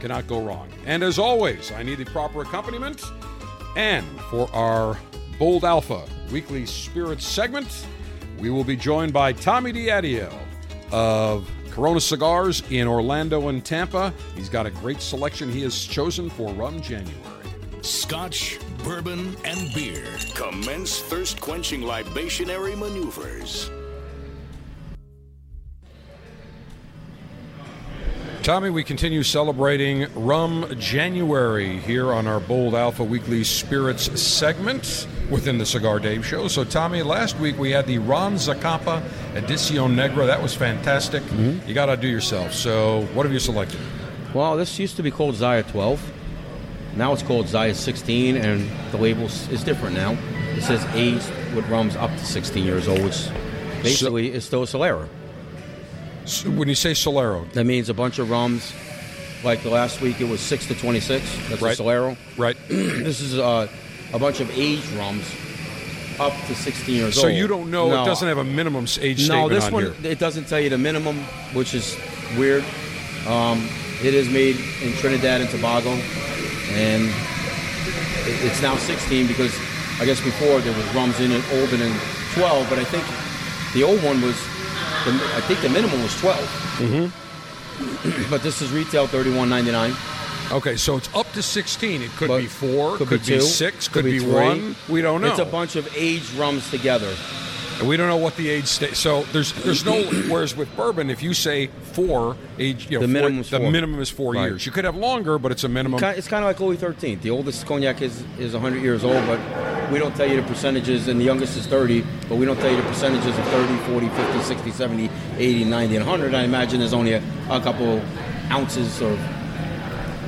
[SPEAKER 1] Cannot go wrong. And as always, I need the proper accompaniment. And for our Bold Alpha weekly spirits segment, we will be joined by Tommy Diadio of Corona Cigars in Orlando and Tampa. He's got a great selection he has chosen for Rum January.
[SPEAKER 2] Scotch, bourbon, and beer. Commence thirst quenching libationary maneuvers.
[SPEAKER 1] Tommy, we continue celebrating Rum January here on our Bold Alpha Weekly Spirits segment within the Cigar Dave Show. So, Tommy, last week we had the Ron Zacapa Edición Negra. That was fantastic. You got to do yourself. So, what have you selected?
[SPEAKER 6] Well, this used to be called Zaya 12. Now it's called Zaya 16, and the label is different now. It says aged with rums up to 16 years old, which basically is still a Solera.
[SPEAKER 1] So when you say Solera,
[SPEAKER 6] That means a bunch of rums. Like the last week, it was 6 to 26. That's
[SPEAKER 1] Right.
[SPEAKER 6] a Solera.
[SPEAKER 1] right?
[SPEAKER 6] this is uh, a bunch of aged rums up to 16 years
[SPEAKER 1] so
[SPEAKER 6] old.
[SPEAKER 1] So you don't know,
[SPEAKER 6] No.
[SPEAKER 1] it doesn't have a minimum age
[SPEAKER 6] No,
[SPEAKER 1] statement
[SPEAKER 6] this
[SPEAKER 1] on
[SPEAKER 6] one
[SPEAKER 1] here.
[SPEAKER 6] it doesn't tell you the minimum, which is weird. Um, it is made in Trinidad and Tobago, and it- it's now 16 because I guess before there was rums in it older than 12, but I think the old one was, the, I think the minimum was 12. Mm-hmm. but this is retail 31.99.
[SPEAKER 1] Okay, so it's up to 16. It could
[SPEAKER 6] But
[SPEAKER 1] be four, could,
[SPEAKER 6] be
[SPEAKER 1] be,
[SPEAKER 6] two,
[SPEAKER 1] six, could, be,
[SPEAKER 6] three.
[SPEAKER 1] one. We don't know.
[SPEAKER 6] It's a bunch of aged rums together.
[SPEAKER 1] And we don't know what the age state. So there's there's no. whereas with bourbon, if you say four age, you know,
[SPEAKER 6] The minimum is
[SPEAKER 1] the
[SPEAKER 6] four.
[SPEAKER 1] minimum is four
[SPEAKER 6] Right.
[SPEAKER 1] years. You could have longer, but it's a minimum.
[SPEAKER 6] It's kind of like Louis 13th. The oldest cognac is, is 100 years old, but we don't tell you the percentages, and the youngest is 30, but we don't tell you the percentages of 30, 40, 50, 60, 70, 80, 90, and 100. I imagine there's only a, a couple ounces or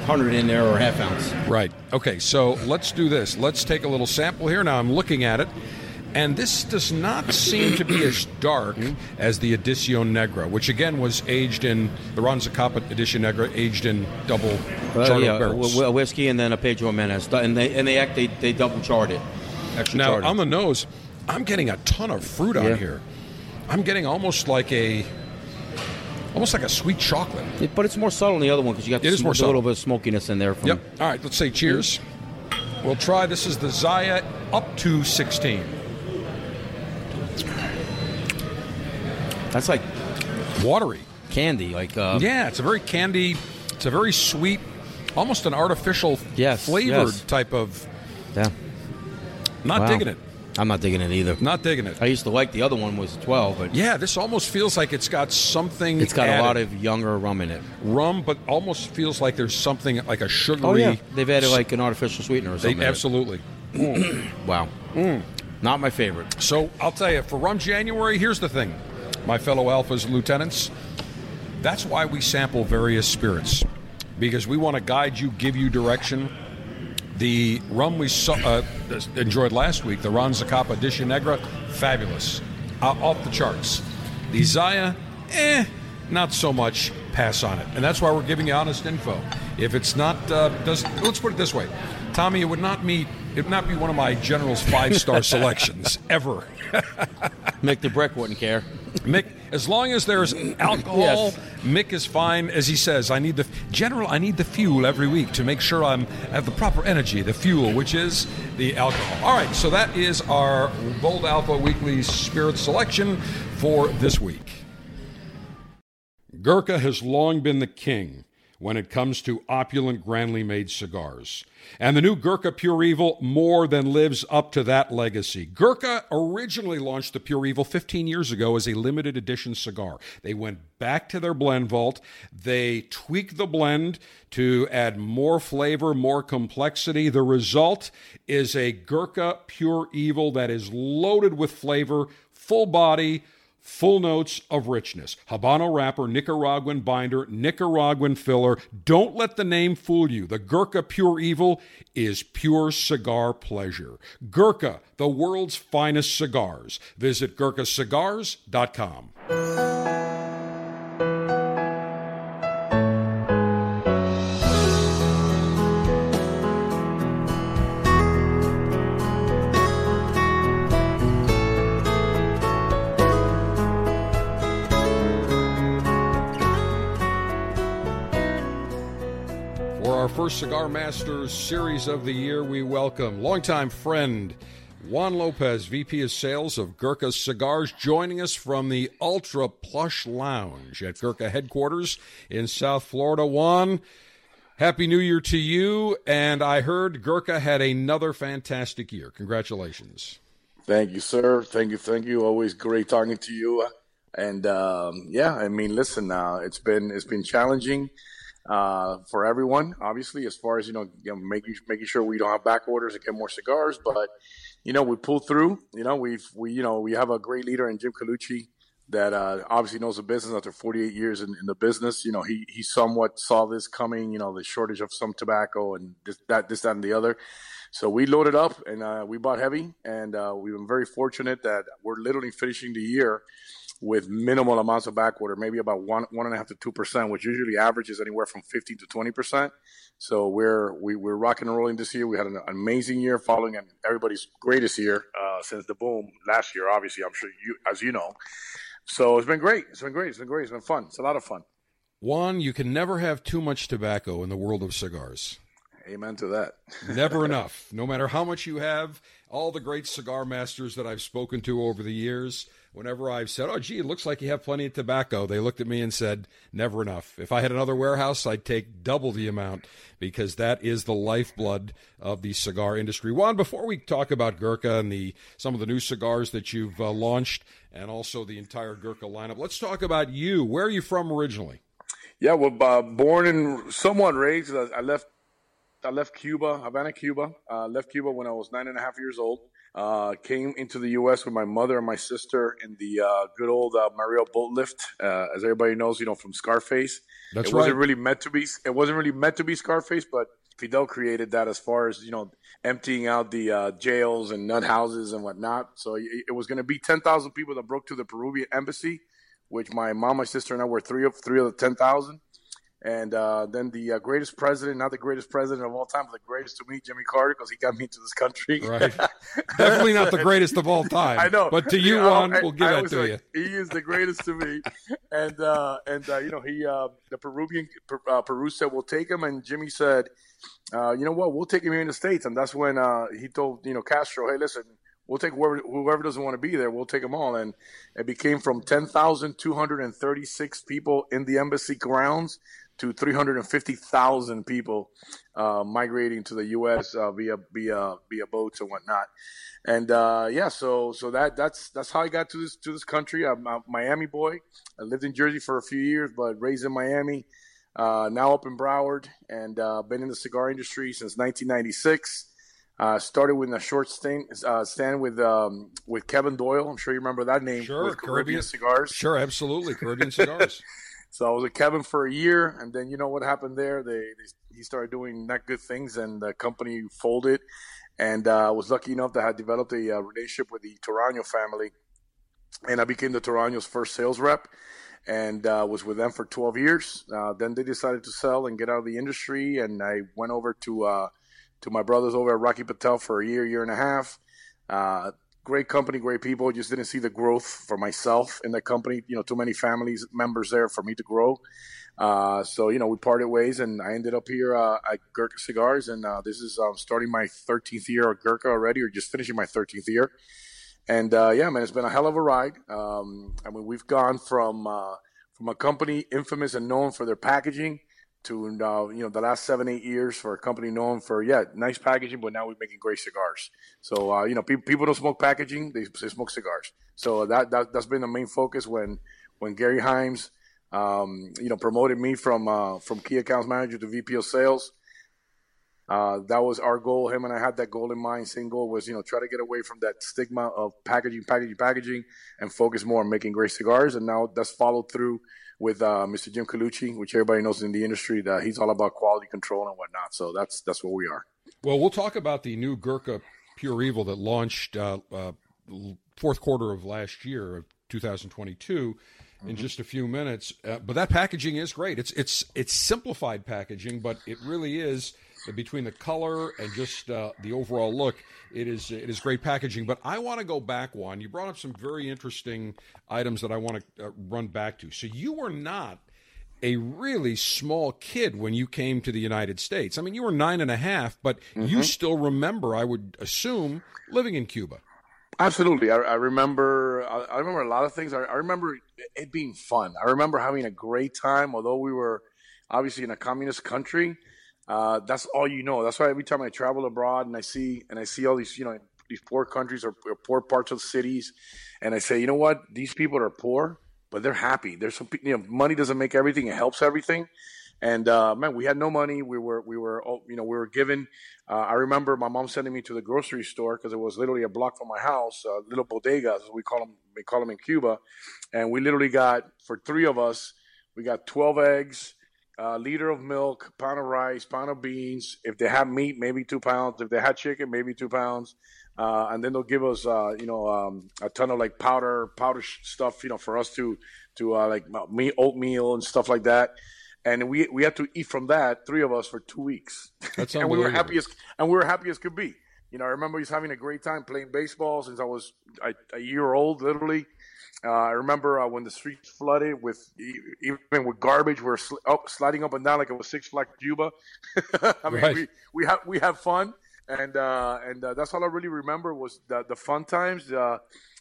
[SPEAKER 6] 100 in there or half ounce.
[SPEAKER 1] Right. Okay. So let's do this. Let's take a little sample here. Now I'm looking at it, and this does not seem to be as dark as the Edición Negra, which again was aged in the Ron Zacapa Edición Negra, aged in double
[SPEAKER 6] Uh,
[SPEAKER 1] charred
[SPEAKER 6] yeah,
[SPEAKER 1] barrels.
[SPEAKER 6] a, a whiskey and then a Pedro Ximénez. And they, and they, act, they, they double charred it. Extra
[SPEAKER 1] Now
[SPEAKER 6] charred
[SPEAKER 1] on
[SPEAKER 6] it.
[SPEAKER 1] the nose, I'm getting a ton of fruit on here. I'm getting almost like a, almost like a sweet chocolate.
[SPEAKER 6] It- but it's more subtle than the other one because you got
[SPEAKER 1] It
[SPEAKER 6] the
[SPEAKER 1] is more
[SPEAKER 6] a little bit of smokiness in there. From,
[SPEAKER 1] Yep. All right. Let's say cheers. We'll try. This is the Zaya up to 16.
[SPEAKER 6] That's like
[SPEAKER 1] Watery.
[SPEAKER 6] candy. Like uh,
[SPEAKER 1] Yeah, it's a very candy. It's a very sweet, almost an artificial
[SPEAKER 6] Yes,
[SPEAKER 1] flavored
[SPEAKER 6] yes.
[SPEAKER 1] type of.
[SPEAKER 6] yeah.
[SPEAKER 1] Not
[SPEAKER 6] Wow.
[SPEAKER 1] digging it.
[SPEAKER 6] I'm not digging it either.
[SPEAKER 1] Not digging it.
[SPEAKER 6] I used to like the other one was 12, but
[SPEAKER 1] Yeah, this almost feels like it's got something.
[SPEAKER 6] it's got a lot of younger rum in it.
[SPEAKER 1] rum, but almost feels like there's something like a sugary.
[SPEAKER 6] Oh yeah, they've added like an artificial sweetener or something. in it.
[SPEAKER 1] absolutely.
[SPEAKER 6] Wow. Mm. Not my favorite.
[SPEAKER 1] So I'll tell you, for Rum January, here's the thing, my fellow Alphas Lieutenants. That's why we sample various spirits, because we want to guide you, give you direction. The rum we saw, uh, enjoyed last week, the Ron Zacapa Edition Negra, fabulous, uh, off the charts. The Zaya, eh, not so much. Pass on it, and that's why we're giving you honest info. If it's not, uh, does let's put it this way, Tommy, it would not meet. It would not be one of my general's five star selections ever.
[SPEAKER 6] Mick the Brick wouldn't care.
[SPEAKER 1] Mick, as long as there's alcohol,
[SPEAKER 6] Yes.
[SPEAKER 1] Mick is fine. As he says, I need the general. I need the fuel every week to make sure I'm have the proper energy. The fuel, which is the alcohol. All right, so that is our Bold Alpha Weekly Spirit selection for this week. Gurkha has long been the king when it comes to opulent, grandly made cigars. And the new Gurkha Pure Evil more than lives up to that legacy. Gurkha originally launched the Pure Evil 15 years ago as a limited edition cigar. They went back to their blend vault. They tweaked the blend to add more flavor, more complexity. The result is a Gurkha Pure Evil that is loaded with flavor, full body, Full notes of richness. Habano wrapper, Nicaraguan binder, Nicaraguan filler. Don't let the name fool you. The Gurkha Pure Evil is pure cigar pleasure. Gurkha, the world's finest cigars. Visit gurkhacigars.com. our first Cigar Masters series of the year, we welcome longtime friend Juan Lopez, VP of Sales of Gurkha Cigars, joining us from the Ultra Plush Lounge at Gurkha headquarters in South Florida. Juan, Happy New Year to you. And I heard Gurkha had another fantastic year. Congratulations.
[SPEAKER 8] Thank you, sir. Thank you. Thank you. Always great talking to you. And um, yeah, I mean, listen, uh, it's been it's been challenging uh, for everyone, obviously, as far as you know, you know, making making sure we don't have back orders and get more cigars. But you know, we pulled through. You know, we've we you know we have a great leader in Jim Colucci that uh, obviously knows the business after 48 years in, in, the business. You know, he he somewhat saw this coming. You know, the shortage of some tobacco and this that this that and the other. So we loaded up and uh, we bought heavy, and uh, we've been very fortunate that we're literally finishing the year with minimal amounts of backwater, maybe about one one and a half to two percent, which usually averages anywhere from fifteen to twenty percent. So we're we, we're rocking and rolling this year. We had an amazing year, following everybody's greatest year uh, since the boom last year. Obviously, I'm sure you, as you know. So it's been great. It's been great. It's been great. It's been fun. It's a lot of fun.
[SPEAKER 1] Juan, you can never have too much tobacco in the world of cigars.
[SPEAKER 8] Amen to that.
[SPEAKER 1] Never enough. No matter how much you have, all the great cigar masters that I've spoken to over the years, whenever I've said, "Oh, gee, it looks like you have plenty of tobacco," they looked at me and said, "Never enough. If I had another warehouse, I'd take double the amount because that is the lifeblood of the cigar industry." Juan, before we talk about Gurkha and the some of the new cigars that you've uh, launched, and also the entire Gurkha lineup, let's talk about you. Where are you from originally?
[SPEAKER 8] Yeah, well, uh, born and somewhat raised. I left I left Cuba, Havana, Cuba. Uh, left Cuba when I was nine and a half years old. Uh, came into the U.S. with my mother and my sister in the uh, good old uh, Mariel boat lift, uh, as everybody knows, you know, from Scarface.
[SPEAKER 1] That's
[SPEAKER 8] it
[SPEAKER 1] right.
[SPEAKER 8] wasn't really meant to be. It wasn't really meant to be Scarface, but Fidel created that as far as you know, emptying out the uh, jails and nut houses and whatnot. So it, it was going to be ten thousand people that broke to the Peruvian embassy, which my mom, my sister, and I were three of three of the ten thousand. And uh, then the uh, greatest president, not the greatest president of all time, but the greatest to me, Jimmy Carter, because he got me into this country.
[SPEAKER 1] Right. Definitely not the greatest of all time.
[SPEAKER 8] I know.
[SPEAKER 1] But to you, Juan, we'll give
[SPEAKER 8] I
[SPEAKER 1] that to
[SPEAKER 8] like,
[SPEAKER 1] you.
[SPEAKER 8] He is the greatest to me. And, uh, and uh, you know, he uh, the Peruvian, uh, Peru said, we'll take him. And Jimmy said, uh, you know what, we'll take him here in the States. And that's when he told, you know, Castro, hey, listen, we'll take whoever, whoever doesn't want to be there. We'll take them all. And it became from 10,236 people in the embassy grounds to 350,000 people uh, migrating to the U.S. Uh, via via via boats and whatnot. And uh, yeah, so so that that's that's how I got to this to this country. I'm a Miami boy. I lived in Jersey for a few years, but raised in Miami. Uh, now up in Broward, and uh, been in the cigar industry since 1996. Uh, started with a short stand, uh, stand with um, with Kevin Doyle. I'm sure you remember that name.
[SPEAKER 1] Sure,
[SPEAKER 8] with Caribbean,
[SPEAKER 1] Caribbean
[SPEAKER 8] cigars.
[SPEAKER 1] Sure, absolutely, Caribbean cigars.
[SPEAKER 8] So I was with Kevin for a year, and then you know what happened there? They, they he started doing not good things, and the company folded. And uh, I was lucky enough to have developed a uh, relationship with the Torano family, and I became the Torano's first sales rep, and uh, was with them for 12 years. Uh, then they decided to sell and get out of the industry, and I went over to uh, to my brothers over at Rocky Patel for a year, year and a half uh, great company, great people. Just didn't see the growth for myself in the company. You know, too many families members there for me to grow. Uh, so you know, we parted ways, and I ended up here uh, at Gurkha Cigars, and uh, this is um, starting my 13th year at Gurkha already, or just finishing my 13th year. And uh, yeah, man, it's been a hell of a ride. Um, I mean, we've gone from uh, from a company infamous and known for their packaging to uh, you know the last seven eight years for a company known for yeah nice packaging, but now we're making great cigars. So uh, you know pe- people don't smoke packaging; they, they smoke cigars. So that, that that's been the main focus when when Gary Himes um, you know promoted me from uh, from key accounts manager to VP of sales. Uh, that was our goal. Him and I had that goal in mind. Same goal was, you know, try to get away from that stigma of packaging, packaging, packaging, and focus more on making great cigars. And now that's followed through with uh, Mr. Jim Colucci, which everybody knows in the industry that he's all about quality control and whatnot. So that's that's what we are.
[SPEAKER 1] Well, we'll talk about the new Gurkha Pure Evil that launched uh, uh, fourth quarter of last year of 2022 in mm-hmm. just a few minutes. Uh, but that packaging is great. It's it's it's simplified packaging, but it really is between the color and just uh, the overall look, it is it is great packaging. But I want to go back one. You brought up some very interesting items that I want to uh, run back to. So you were not a really small kid when you came to the United States. I mean, you were nine and a half, but mm-hmm. you still remember, I would assume, living in Cuba.
[SPEAKER 8] Absolutely, I, I remember. I, I, remember a lot of things. I, I, remember it being fun. I remember having a great time, although we were obviously in a communist country. Uh, that's all you know. That's why every time I travel abroad and I see and I see all these, you know, these poor countries or, or poor parts of cities, and I say, you know what, these people are poor, but they're happy. There's some, you know, money doesn't make everything; it helps everything. And uh, man, we had no money. We were we were you know we were given. Uh, I remember my mom sending me to the grocery store because it was literally a block from my house, uh, little bodegas we call them. We call them in Cuba, and we literally got for three of us, we got twelve eggs, a liter of milk, pound of rice, pound of beans. If they have meat, maybe two pounds. If they had chicken, maybe two pounds. Uh, and then they'll give us, uh, you know, um, a ton of like powder, powder stuff, you know, for us to, to uh, like meat, oatmeal and stuff like that and we we had to eat from that three of us for two weeks.
[SPEAKER 1] That's
[SPEAKER 8] and we were happy as and we were happy as could be. You know, I remember he's having a great time playing baseball since I was a, a year old, literally. Uh, I remember uh, when the streets flooded with even with garbage, we are sl- oh, sliding up and down like it was Six Flags Cuba. I mean, right. we we have we have fun, and uh, and uh, that's all I really remember was the the fun times. Uh,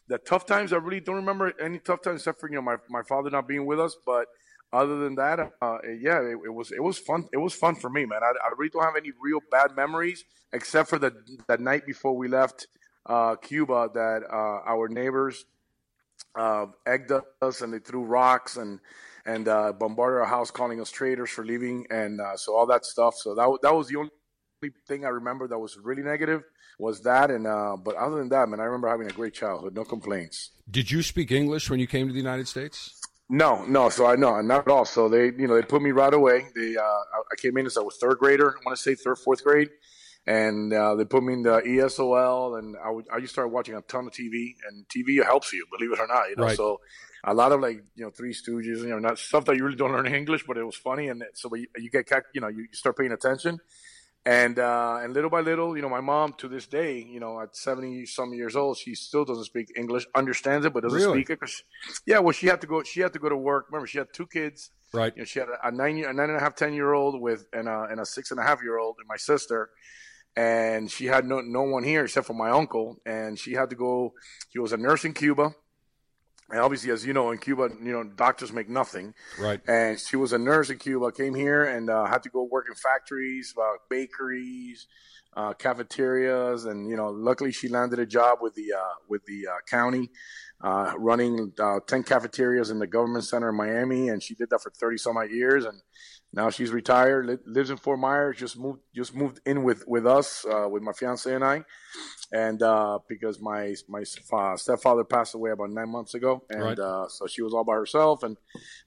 [SPEAKER 8] the tough times, I really don't remember any tough times except for you know my my father not being with us, but other than that, uh, yeah, it, it, was it was fun. It was fun for me, man. I, I, really don't have any real bad memories except for the that night before we left uh, Cuba that uh, our neighbors uh, egged us and they threw rocks and and uh, bombarded our house, calling us traitors for leaving, and uh, so all that stuff. So that that was the only thing I remember that was really negative was that. And but other than that, man, I remember having a great childhood. No complaints.
[SPEAKER 1] Did you speak English when you came to the United States?
[SPEAKER 8] No, no. So I know not at all. So they, you know, they put me right away. They, uh, I came in as I was third grader. I want to say third, fourth grade, and uh, they put me in the ESOL, and I, would, I just started watching a ton of TV, and TV helps you, believe it or not. You know, right. so a lot of like you know Three Stooges, you know, not stuff that you really don't learn English, but it was funny, and so you, you get, you know, you start paying attention and uh, and little by little, you know, my mom to this day, you know, at seventy some years old, she still doesn't speak English, understands it, but doesn't really? speak it. Cause yeah, well, she had to go. She had to go to work. Remember, she had two kids.
[SPEAKER 1] Right.
[SPEAKER 8] You know, she had a nine, a nine and a half, ten year old with and a and a six and a half year old, and my sister. And she had no no one here except for my uncle, and she had to go. She was a nurse in Cuba and obviously, as you know, in Cuba, you know, doctors make nothing.
[SPEAKER 1] Right.
[SPEAKER 8] And she was a nurse in Cuba, came here and uh, had to go work in factories, uh, bakeries, uh, cafeterias, and you know, luckily she landed a job with the uh, with the uh, county, uh, running ten cafeterias in the government center in Miami, and she did that for thirty some odd years, and now she's retired, li- lives in Fort Myers. Just moved, just moved in with with us, uh, with my fiance and I, and uh, because my my stepfather passed away about nine months ago, and right. Uh, so she was all by herself, and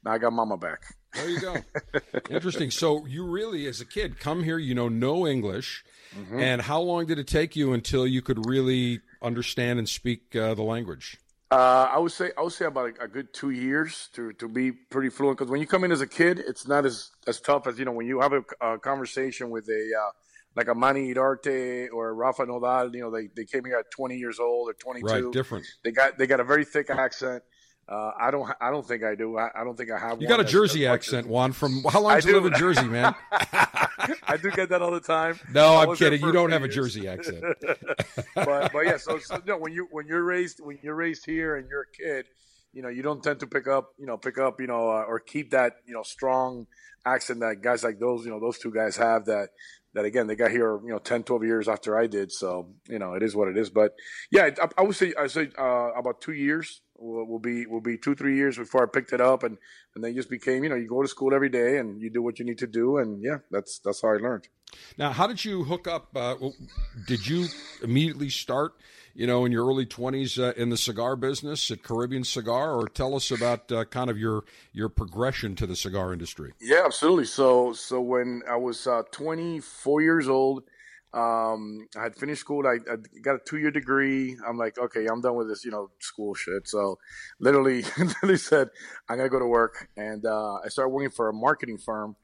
[SPEAKER 8] now I got Mama back.
[SPEAKER 1] There you go. Interesting. So you really, as a kid, come here. You know no English, mm-hmm. and how long did it take you until you could really understand and speak uh, the language?
[SPEAKER 8] Uh, I would say I would say about a, a, good two years to, to be pretty fluent because when you come in as a kid, it's not as, as tough as you know when you have a, a conversation with a uh, like a Manny Iriarte or Rafa Nodal. You know they, they came here at 20 years old or 22.
[SPEAKER 1] Right, different.
[SPEAKER 8] They got they got a very thick accent. Uh, I don't. I don't think I do. I, I don't think I have.
[SPEAKER 1] You got a Jersey as, accent, as, Juan. From how long did you live in Jersey, man?
[SPEAKER 8] I do get that all the time.
[SPEAKER 1] No, I'm kidding. You don't have years. a Jersey accent.
[SPEAKER 8] but but yeah. So, so no, when you when you're raised when you're raised here and you're a kid, you know you don't tend to pick up you know pick up you know uh, or keep that you know strong accent that guys like those you know those two guys have that that again they got here you know 10 12 years after i did so you know it is what it is but yeah i, I would say i say uh, about two years will, will be will be two three years before i picked it up and and then just became you know you go to school every day and you do what you need to do and yeah that's that's how i learned
[SPEAKER 1] now how did you hook up uh, did you immediately start you know, in your early 20s uh, in the cigar business at Caribbean Cigar, or tell us about uh, kind of your your progression to the cigar industry.
[SPEAKER 8] Yeah, absolutely. So, so when I was uh, 24 years old, um, I had finished school. I, I got a two year degree. I'm like, okay, I'm done with this, you know, school shit. So, literally, literally said, I'm gonna go to work, and uh, I started working for a marketing firm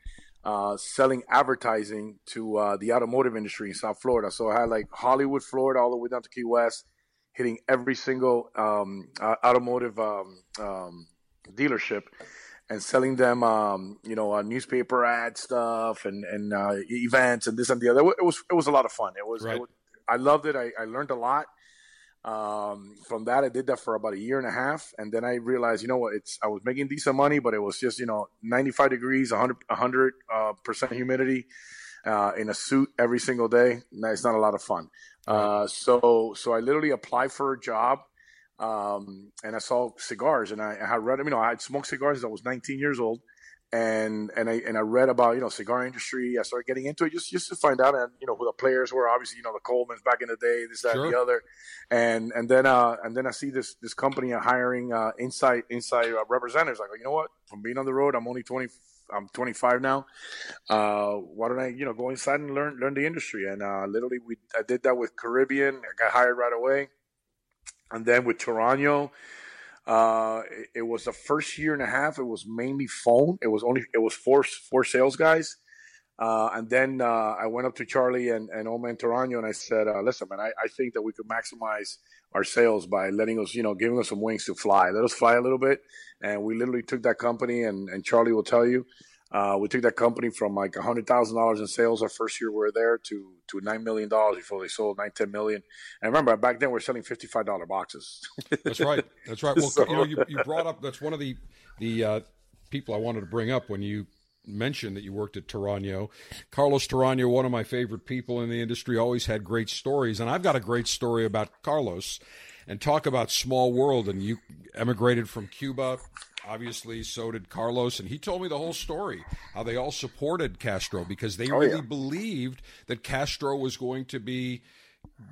[SPEAKER 8] uh, selling advertising to uh, the automotive industry in South Florida. So I had like Hollywood, Florida, all the way down to Key West, hitting every single um, automotive um, um, dealership. And selling them, um, you know, uh, newspaper ad stuff and and uh, events and this and the other. It was it was a lot of fun. It was,
[SPEAKER 1] right.
[SPEAKER 8] it was I loved it. I, I learned a lot. Um, from that, I did that for about a year and a half, and then I realized, you know what? It's I was making decent money, but it was just you know 95 degrees, 100 100 uh, percent humidity, uh, in a suit every single day. It's not a lot of fun. Uh, so so I literally applied for a job um, and I saw cigars, and I, I had read, you know, I had smoked cigars I was 19 years old, and and I and I read about you know cigar industry. I started getting into it just just to find out, and you know who the players were. Obviously, you know the Colemans back in the day, this that
[SPEAKER 1] Sure.
[SPEAKER 8] and the other, and and then uh and then I see this this company hiring uh, inside inside uh, representatives. I go, you know what? From being on the road, I'm only 20. I'm 25 now. Uh, why don't I, you know, go inside and learn learn the industry? And uh, literally, we I did that with Caribbean. I got hired right away and then with Torano, uh, it, it was the first year and a half. It was mainly phone. It was only it was four four sales guys, uh, and then uh, I went up to Charlie and and Oman Torano and I said, uh, "Listen, man, I, I think that we could maximize our sales by letting us, you know, giving us some wings to fly. Let us fly a little bit." And we literally took that company, and and Charlie will tell you. Uh, we took that company from like hundred thousand dollars in sales our first year we were there to to nine million dollars before they sold nine ten million. And remember back then we are selling fifty five dollar boxes.
[SPEAKER 1] That's right. That's right. Well,
[SPEAKER 8] So-
[SPEAKER 1] you know, you, you brought up that's one of the the uh, people I wanted to bring up when you mentioned that you worked at Torano. Carlos Torano, one of my favorite people in the industry, always had great stories, and I've got a great story about Carlos. And talk about small world. And you emigrated from Cuba. Obviously, so did Carlos, and he told me the whole story how they all supported Castro because they
[SPEAKER 8] Oh,
[SPEAKER 1] really
[SPEAKER 8] yeah.
[SPEAKER 1] believed that Castro was going to be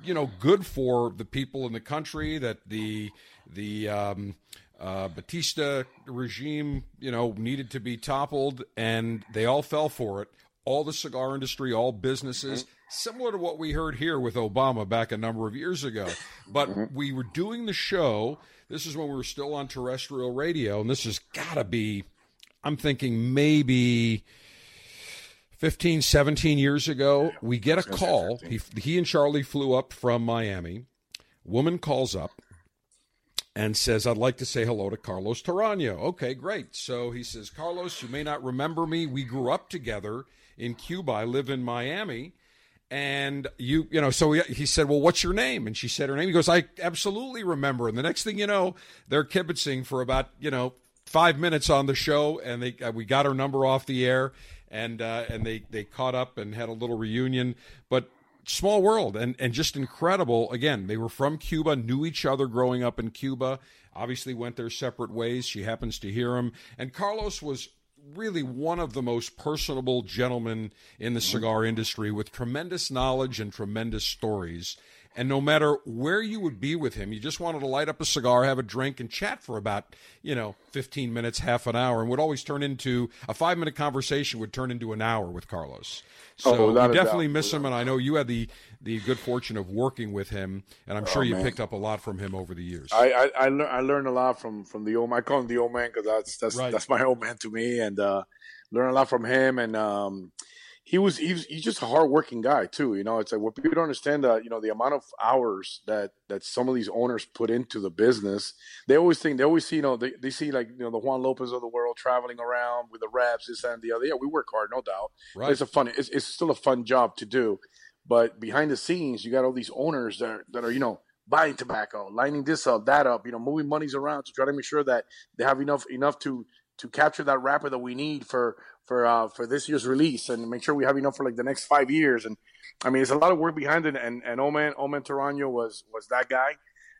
[SPEAKER 1] you know good for the people in the country that the the um, uh, Batista regime you know needed to be toppled and they all fell for it. All the cigar industry all businesses similar to what we heard here with Obama back a number of years ago. But we were doing the show this is when we were still on terrestrial radio and this has got to be I'm thinking maybe 15, 17 years ago, we get a call. He, he and Charlie flew up from Miami. Woman calls up and says, I'd like to say hello to Carlos Torano. Okay, great. So he says, Carlos, you may not remember me. We grew up together in Cuba. I live in Miami. And you, you know, so he, he said, Well, what's your name? And she said her name. He goes, I absolutely remember. And the next thing you know, they're kibitzing for about, you know, five minutes on the show. And they, uh, we got her number off the air and, uh, and they, they caught up and had a little reunion. But small world and, and just incredible. Again, they were from Cuba, knew each other growing up in Cuba, obviously went their separate ways. She happens to hear him. And Carlos was really one of the most personable gentlemen in the cigar industry with tremendous knowledge and tremendous stories. And no matter where you would be with him, you just wanted to light up a cigar, have a drink, and chat for about, you know, 15 minutes, half an hour, and would always turn into a five minute conversation would turn into an hour with Carlos. So
[SPEAKER 8] Oh, without
[SPEAKER 1] we
[SPEAKER 8] a
[SPEAKER 1] definitely
[SPEAKER 8] doubt.
[SPEAKER 1] miss him, and I know you had the, the good fortune of working with him, and I'm sure you
[SPEAKER 8] Oh, man.
[SPEAKER 1] picked up a lot from him over the years.
[SPEAKER 8] I I I, lear- I learned a lot from from the old man. I call him the old man because that's that's
[SPEAKER 1] Right.
[SPEAKER 8] that's my old man to me, and uh, learned a lot from him. And um, he was he's he's just a hardworking guy too. You know, it's like what people don't understand that you know the amount of hours that that some of these owners put into the business. They always think they always see you know they, they see like you know the Juan Lopez of the world traveling around with the reps this and the other. Yeah, we work hard, no doubt.
[SPEAKER 1] Right.
[SPEAKER 8] It's a fun. It's, it's still a fun job to do. But behind the scenes, you got all these owners that are, that are you know buying tobacco, lining this up, that up, you know, moving monies around to try to make sure that they have enough enough to to capture that wrapper that we need for for uh, for this year's release and make sure we have enough for like the next five years. And I mean, there's a lot of work behind it. And and Oman Oman Torano was was that guy.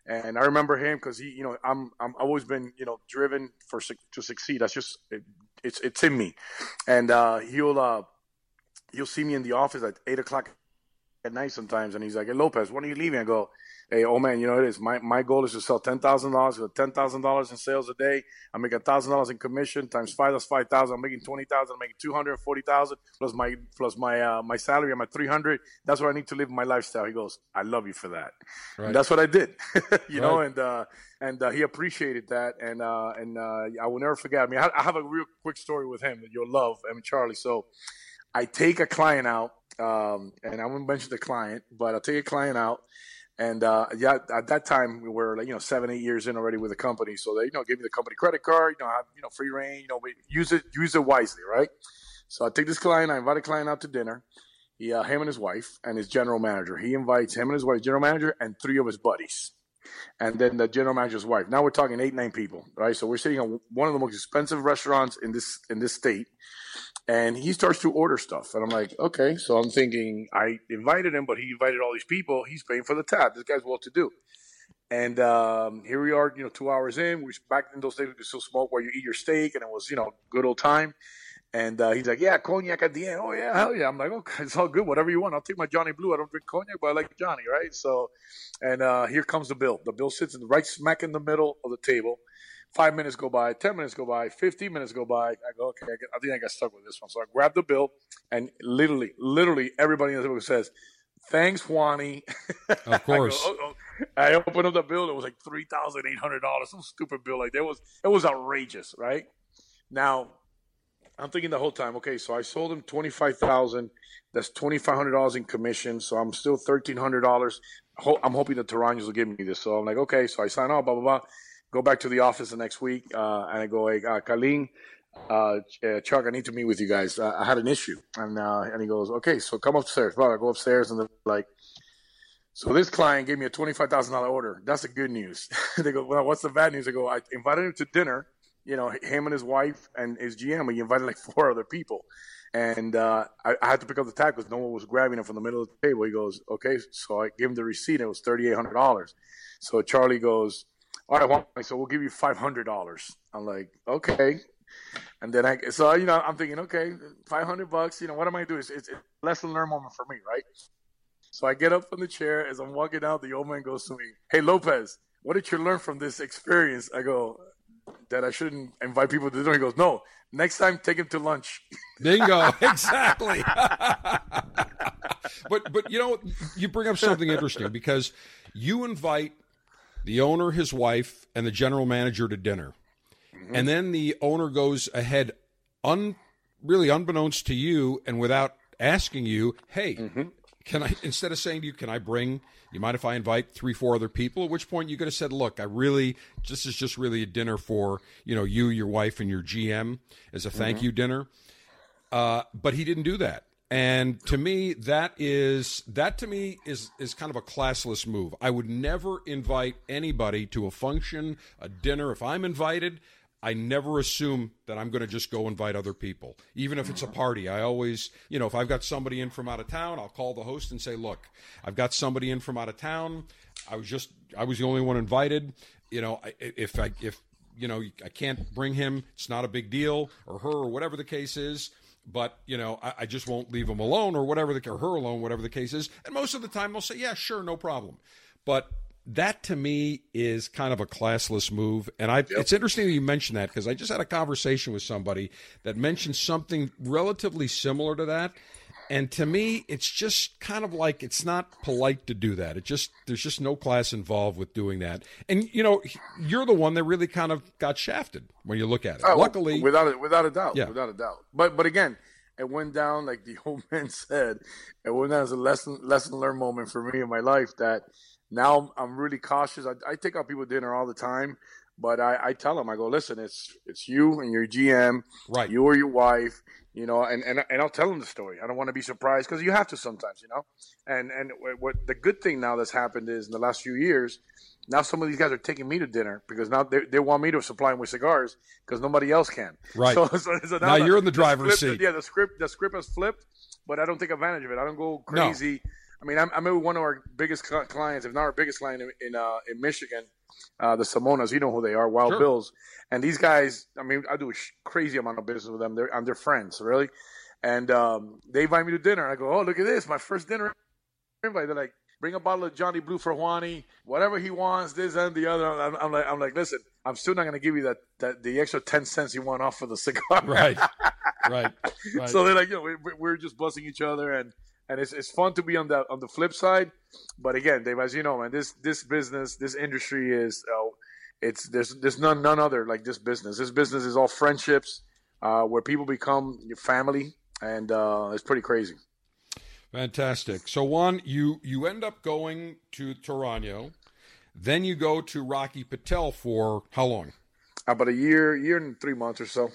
[SPEAKER 8] And I remember him because he, you know, I'm I'm always been, you know, driven for to succeed. That's just it, it's it's in me. And uh, he'll uh, he'll see me in the office at eight o'clock at night sometimes, and he's like, "Hey Lopez, when are you leaving?" I go, "Hey, oh man, you know it is. My my goal is to sell ten thousand dollars. Ten thousand dollars in sales a day. I make a thousand dollars in commission times five. That's five thousand. I'm making twenty thousand. I'm making two hundred forty thousand plus my plus my uh, my salary. I'm at three hundred. That's what I need to live my lifestyle. He goes, "I love you for that."
[SPEAKER 1] Right.
[SPEAKER 8] And that's what I did. you know, and uh, and uh, he appreciated that, and uh, and uh, I will never forget. I mean, I, I have a real quick story with him that you'll love. I mean, Charlie. So. I take a client out, um, and I won't mention the client, but I'll take a client out, And uh, yeah, at that time we were like you know seven, eight years in already with the company, so they you know gave me the company credit card, you know, have you know free reign, you know, use it use it wisely, right? So I take this client, I invite a client out to dinner. He, uh, him and his wife and his general manager. He invites him and his wife, general manager, and three of his buddies, and then the general manager's wife. Now we're talking eight, nine people, right? So we're sitting on one of the most expensive restaurants in this in this state, and he starts to order stuff, and I'm like, okay. So I'm thinking I invited him, but he invited all these people. He's paying for the tab. This guy's well to do. And um, here we are, you know, two hours in. We back in those days we could still smoke while you eat your steak, and it was, you know, good old time. And uh, he's like, yeah, cognac at the end. Oh, yeah, hell yeah. I'm like, okay, it's all good. Whatever you want. I'll take my Johnny Blue. I don't drink cognac, but I like Johnny, right? So, and uh, here comes the bill. The bill sits in right smack in the middle of the table. Five minutes go by, 10 minutes go by, 15 minutes go by. I go, okay, I, get, I think I got stuck with this one. So I grab the bill, and literally, literally everybody in the table says, thanks, Juani.
[SPEAKER 1] Of course.
[SPEAKER 8] I, go, oh, oh. I opened up the bill. It was like $3,800. Some stupid bill. Like, that was, it was outrageous, right? Now, I'm thinking the whole time. Okay, so I sold him twenty five thousand. That's twenty five hundred dollars in commission. So I'm still thirteen hundred dollars. I'm hoping the Toranos will give me this. So I'm like, okay. So I sign off. Blah blah blah. Go back to the office the next week, uh, and I go, hey, uh, uh, uh, Chuck, I need to meet with you guys. Uh, I had an issue, and uh, and he goes, okay, so come upstairs. Well, I go upstairs, and they're like, so this client gave me a twenty five thousand dollar order. That's the good news. they go, well, what's the bad news? I go, I invited him to dinner you know, him and his wife and his GM. He invited like four other people. And uh, I, I, had to pick up the tab because no one was grabbing it from the middle of the table. He goes, okay. So I gave him the receipt. It was $3,800. So Charlie goes, all right, so we'll give you $500. I'm like, okay. And then I, so, you know, I'm thinking, okay, 500 bucks, you know, what am I to do? It's, it's, it's a lesson learned moment for me, right? So I get up from the chair. As I'm walking out, the old man goes to me, hey, Lopez, what did you learn from this experience? I go, that I shouldn't invite people to dinner. He goes, no, next time take him to lunch.
[SPEAKER 1] Bingo, exactly. but but you know you bring up something interesting because you invite the owner, his wife, and the general manager to dinner, mm-hmm. and then the owner goes ahead, un really unbeknownst to you and without asking you, hey, mm-hmm. can I instead of saying to you, can I bring you mind if I invite three, four other people? At which point you could have said, "Look, I really this is just really a dinner for you know you, your wife, and your GM as a thank mm-hmm. you dinner." Uh, but he didn't do that, and to me, that is that to me is is kind of a classless move. I would never invite anybody to a function, a dinner. If I'm invited, I never assume that I'm going to just go invite other people, even if it's a party. I always, you know, if I've got somebody in from out of town, I'll call the host and say, "Look, I've got somebody in from out of town. I was just, I was the only one invited. You know, if I, if you know, I can't bring him, it's not a big deal, or her, or whatever the case is." But you know I, I, just won't leave him alone or whatever the or her alone whatever the case is and most of the time they'll say yeah sure no problem but that to me is kind of a classless move. And I, yep. it's interesting that you mentioned that because I just had a conversation with somebody that mentioned something relatively similar to that. And to me, it's just kind of like it's not polite to do that. It just there's just no class involved with doing that. And you know, you're the one that really kind of got shafted when you look at it. Oh, Luckily,
[SPEAKER 8] without a, without a doubt, yeah. without a doubt. But but again, it went down like the old man said. It went down as a lesson lesson learned moment for me in my life that now I'm really cautious. I, I take out people dinner all the time, but I, I tell them, I go, listen, it's it's you and your GM,
[SPEAKER 1] right?
[SPEAKER 8] You or your wife, you know, and and, and I'll tell them the story. I don't want to be surprised because you have to sometimes, you know. And and what the good thing now that's happened is in the last few years, now some of these guys are taking me to dinner because now they, they want me to supply them with cigars because nobody else can.
[SPEAKER 1] Right. So, so, so now,
[SPEAKER 8] now,
[SPEAKER 1] you're in the driver's seat.
[SPEAKER 8] Yeah, the script the script has flipped, but I don't take advantage of it. I don't go crazy. No I mean, I'm, I'm one of our biggest clients, if not our biggest client in in, uh, in Michigan, uh, the Simonas. You know who they are, Wild sure. Bills. And these guys, I mean, I do a crazy amount of business with them. They're and they're friends, really. And um, they invite me to dinner. I go, oh, look at this, my first dinner invite. They're like, bring a bottle of Johnny Blue for Juani, whatever he wants, this and the other. I'm, I'm like, I'm like, listen, I'm still not going to give you that, that the extra ten cents you want off for the cigar.
[SPEAKER 1] Right, right,
[SPEAKER 8] right. So they're like, you know, we, we're just busting each other and and it's, it's fun to be on the on the flip side. But again, Dave, as you know, man, this this business, this industry is uh, it's there's there's none none other like this business. This business is all friendships, uh, where people become your family, and uh, it's pretty crazy.
[SPEAKER 1] Fantastic. So Juan, you you end up going to Toraño, then you go to Rocky Patel for how long?
[SPEAKER 8] About a year, year and three months or so.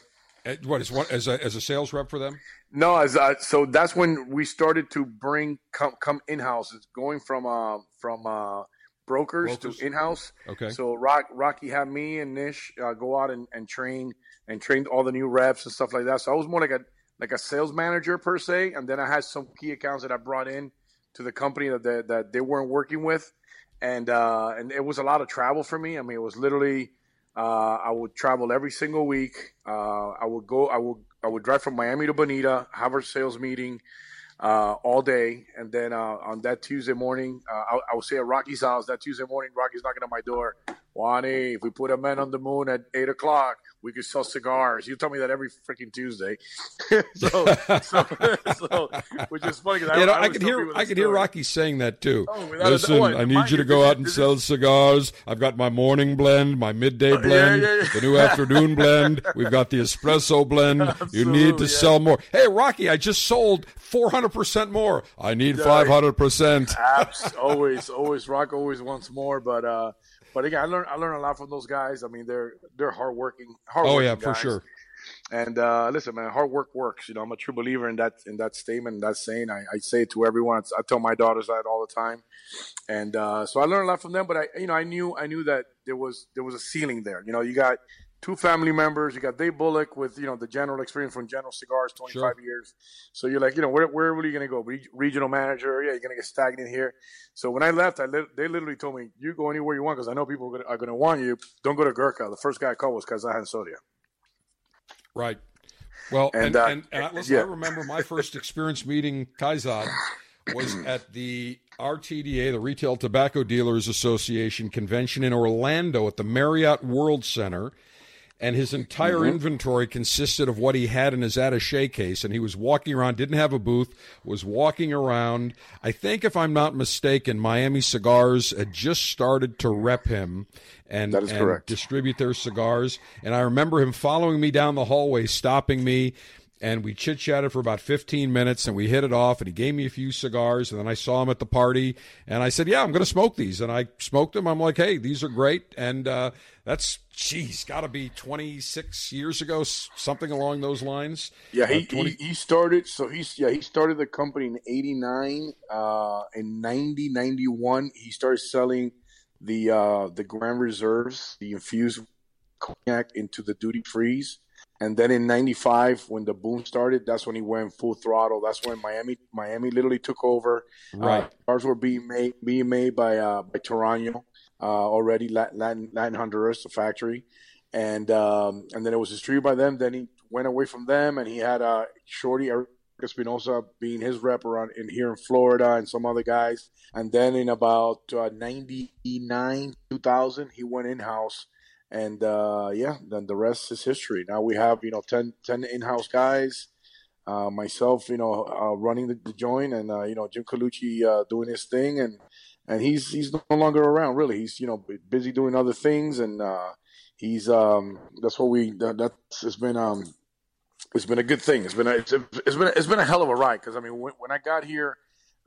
[SPEAKER 1] At, what is what as a as a sales rep for them?
[SPEAKER 8] No, as uh, so that's when we started to bring come come in house. It's going from uh from uh brokers,
[SPEAKER 1] Brokers.
[SPEAKER 8] to in house.
[SPEAKER 1] Okay.
[SPEAKER 8] So Rock Rocky had me and Nish uh, go out and, and train and trained all the new reps and stuff like that. So I was more like a like a sales manager per se, and then I had some key accounts that I brought in to the company that they, that they weren't working with, and uh, and it was a lot of travel for me. I mean, it was literally uh, I would travel every single week. Uh, I would go. I would I would drive from Miami to Bonita, have our sales meeting uh, all day, and then uh, on that Tuesday morning, uh, I, I would say at Rocky's house. That Tuesday morning, Rocky's knocking on my door. Juani, if we put a man on the moon at eight o'clock, we could sell cigars. You tell me that every freaking Tuesday. so, so, so, which is funny because
[SPEAKER 1] You know, I,
[SPEAKER 8] always
[SPEAKER 1] could hear I could hear. Rocky saying that too.
[SPEAKER 8] Oh,
[SPEAKER 1] Listen. I need
[SPEAKER 8] Mind
[SPEAKER 1] you to go out and sell cigars. I've got my morning blend, my midday blend,
[SPEAKER 8] yeah, yeah.
[SPEAKER 1] the new afternoon blend. We've got the espresso blend. you need to sell more. Hey, Rocky, I just sold four hundred percent more. I need five hundred percent.
[SPEAKER 8] Always, always rock, always wants more. But uh, but again, I learned I learned a lot from those guys. I mean, they're they're hardworking. hard
[SPEAKER 1] Oh yeah, for sure.
[SPEAKER 8] And uh, listen, man, hard work works. You know, I'm a true believer in that in that statement, that saying. I, I say it to everyone. It's, I tell my daughters that all the time. And uh, so I learned a lot from them. But I, you know, I knew I knew that there was there was a ceiling there. You know, you got two family members. You got Dave Bullock with you know the general experience from General Cigars, 25
[SPEAKER 1] Sure.
[SPEAKER 8] years. So you're like, you know, where where are you going to go? Re- regional manager? Yeah, you're going to get stagnant here. So when I left, I lit they literally told me, "You go anywhere you want," because I know people are gonna, are going to want you. Don't go to Gurkha. The first guy I called was Kaizad Hansotia.
[SPEAKER 1] Right. Well, and
[SPEAKER 8] And,
[SPEAKER 1] and,
[SPEAKER 8] uh,
[SPEAKER 1] and, I, listen,
[SPEAKER 8] yeah.
[SPEAKER 1] I remember my first experience meeting Kaizad was at the RTDA, the Retail Tobacco Dealers Association convention in Orlando at the Marriott World Center. And his entire
[SPEAKER 8] Mm-hmm.
[SPEAKER 1] inventory consisted of what he had in his attache case. And he was walking around, didn't have a booth, was walking around. I think, if I'm not mistaken, Miami Cigars had just started to rep him and,
[SPEAKER 8] That is
[SPEAKER 1] and
[SPEAKER 8] correct.
[SPEAKER 1] distribute their cigars. And I remember him following me down the hallway, stopping me, and we chit chatted for about 15 minutes and we hit it off. And he gave me a few cigars. And then I saw him at the party and I said, Yeah, I'm going to smoke these. And I smoked them. I'm like, Hey, these are great. And uh, that's, geez, got to be 26 years ago, something along those lines.
[SPEAKER 8] Yeah, he,
[SPEAKER 1] Uh, 20
[SPEAKER 8] he he started. So he's yeah he started the company in '89. Uh, in 90, 91, he started selling the uh, the Grand Reserves, the infused cognac into the duty freeze. And then in '95, when the boom started, that's when he went full throttle. That's when Miami Miami literally took over.
[SPEAKER 1] Right.
[SPEAKER 8] Uh, cars were being made being made by uh, by Toraño uh, already, Latin, Latin Honduras, the factory, and um, and then it was distributed by them. Then he went away from them, and he had uh, Shorty Eric Espinosa being his rep around in here in Florida, and some other guys. And then in about uh, '99, 2000, he went in house. And uh, yeah, then the rest is history. Now we have you know 10, 10 in-house guys, uh, myself, you know, uh, running the, the joint, and uh, you know Jim Colucci uh, doing his thing, and and he's he's no longer around. Really, he's you know busy doing other things, and uh, he's um that's what we that, that's it's been um it's been a good thing. It's been a, it's, it's been a, it's been a hell of a ride because I mean when, when I got here.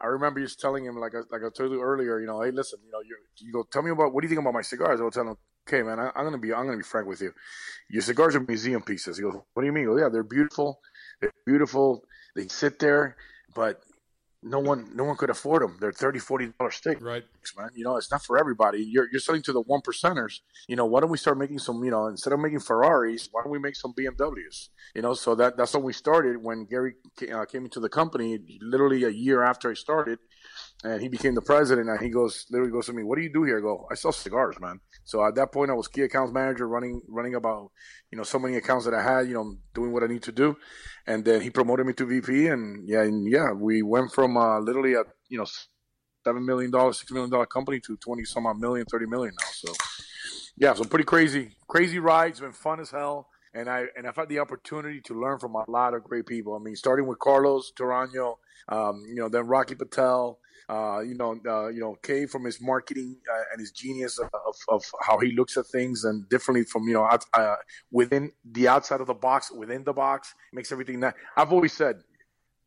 [SPEAKER 8] I remember just telling him, like I, like I told you earlier, you know, hey, listen, you know, you go, tell me about what do you think about my cigars? I will tell him, okay, man, I, I'm gonna be, I'm gonna be frank with you. Your cigars are museum pieces. He goes, what do you mean? He yeah, they're beautiful, they're beautiful. They sit there, but no one, no one could afford them. They're thirty, forty dollar sticks,
[SPEAKER 1] Right.
[SPEAKER 8] man. You know, it's not for everybody. You're you're selling to the one percenters. You know, why don't we start making some? You know, instead of making Ferraris, why don't we make some BMWs? You know, so that that's when we started. When Gary uh, came into the company, literally a year after I started, and he became the president. And he goes, literally goes to me, "What do you do here?" I go, "I sell cigars, man." So at that point, I was key accounts manager, running running about you know so many accounts that I had, you know, doing what I need to do. And then he promoted me to VP, and yeah, and yeah, we went from uh, literally a you know seven million dollar, six million dollar company to twenty some odd million, thirty million now. So yeah, so pretty crazy, crazy ride. It's been fun as hell. And I and I've had the opportunity to learn from a lot of great people. I mean, starting with Carlos Toraño, um, you know, then Rocky Patel, uh, you know, uh, you know, Kay from his marketing uh, and his genius of, of, of how he looks at things and differently from you know out, uh, within the outside of the box, within the box, makes everything that I've always said.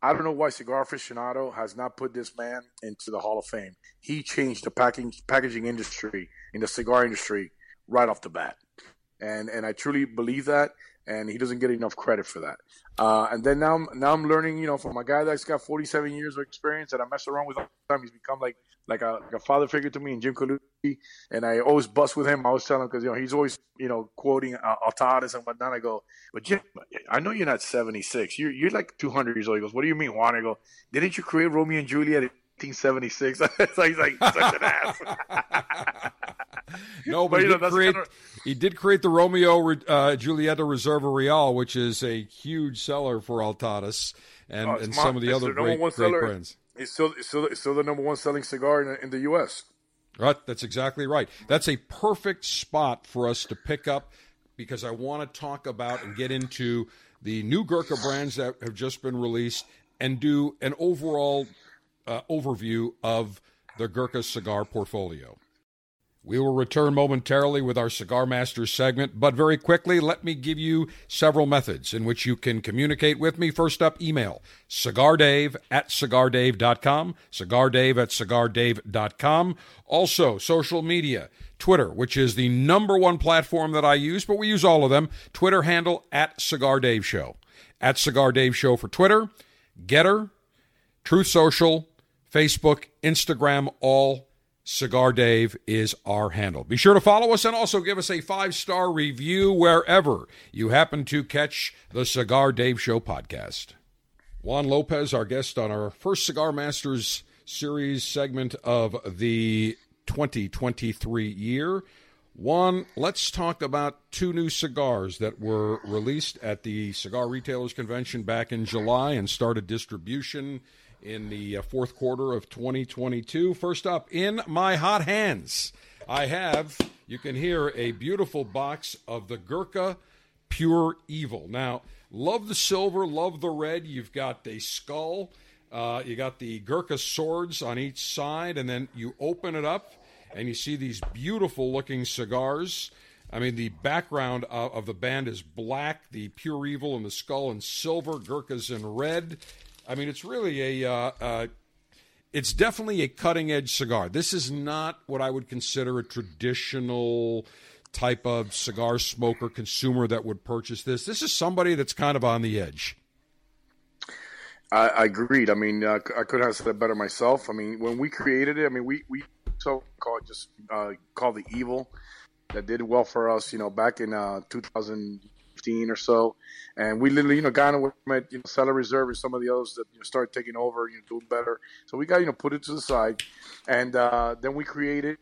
[SPEAKER 8] I don't know why Cigar Aficionado has not put this man into the Hall of Fame. He changed the packing, packaging industry in the cigar industry right off the bat, and and I truly believe that. And he doesn't get enough credit for that. Uh, and then now, now I'm learning, you know, from a guy that's got 47 years of experience that I mess around with all the time. He's become like like a, like a father figure to me, and Jim Colucci. And I always bust with him. I always tell him because you know he's always you know quoting uh, Altadis and whatnot. I go, but Jim, I know you're not 76. You're you're like 200 years old. He goes, what do you mean, Juan? I go, didn't you create Romeo and Juliet in 1976? so he's like such an ass.
[SPEAKER 1] no, but, but he, did create, kind of... he did create the Romeo uh, Julieta Reserva Real, which is a huge seller for Altadis and, oh, and some of the other great, great brands.
[SPEAKER 8] It's still, it's still, it's still the number one selling cigar in, in the U.S.
[SPEAKER 1] Right, that's exactly right. That's a perfect spot for us to pick up because I want to talk about and get into the new Gurkha brands that have just been released and do an overall uh, overview of the Gurkha cigar portfolio. We will return momentarily with our Cigar Masters segment, but very quickly, let me give you several methods in which you can communicate with me. First up, email cigardave at cigardave.com, cigardave at cigardave.com. Also, social media, Twitter, which is the number one platform that I use, but we use all of them. Twitter handle at Cigar Dave Show. At Cigar Dave Show for Twitter, Gettr, Truth Social, Facebook, Instagram, all Cigar Dave is our handle. Be sure to follow us and also give us a five star review wherever you happen to catch the Cigar Dave Show podcast. Juan Lopez, our guest on our first Cigar Masters series segment of the 2023 year. Juan, let's talk about two new cigars that were released at the Cigar Retailers Convention back in July and started distribution in the uh, fourth quarter of 2022. First up, in my hot hands, I have, you can hear, a beautiful box of the Gurkha Pure Evil. Now, love the silver, love the red. You've got a skull, uh, you got the Gurkha swords on each side, and then you open it up and you see these beautiful looking cigars. I mean, the background of, of, the band is black, the pure evil and the skull in silver, Gurkhas in red. I mean, it's really a. Uh, uh, it's definitely a cutting edge cigar. This is not what I would consider a traditional type of cigar smoker consumer that would purchase this. This is somebody that's kind of on the edge.
[SPEAKER 8] I, I agreed. I mean, uh, I could have said it better myself. I mean, when we created it, I mean, we we so called just uh, called the evil that did well for us. You know, back in uh, 2000 15 or so. And we literally, you know, got with you know, Cellar Reserve and some of the others that you know, started taking over, you know, doing better. So we got, you know, put it to the side. And uh, then we created,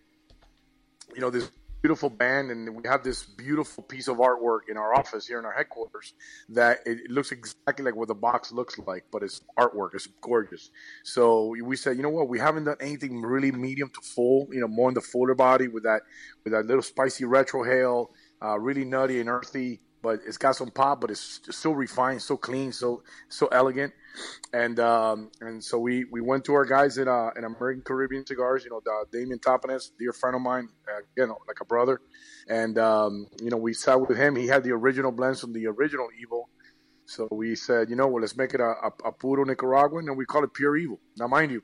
[SPEAKER 8] you know, this beautiful band and we have this beautiful piece of artwork in our office here in our headquarters that it, looks exactly like what the box looks like but it's artwork it's gorgeous so we said you know what we haven't done anything really medium to full you know more in the fuller body with that with that little spicy retrohale uh, really nutty and earthy but it's got some pop, but it's so refined, so clean, so so elegant, and um, and so we we went to our guys at uh, in American Caribbean Cigars, you know, Damien Topanes, dear friend of mine, uh, you know, like a brother, and um, you know, we sat with him. He had the original blends from the original Evil, so we said, you know, well, let's make it a, a, a puro Nicaraguan, and we call it Pure Evil. Now, mind you,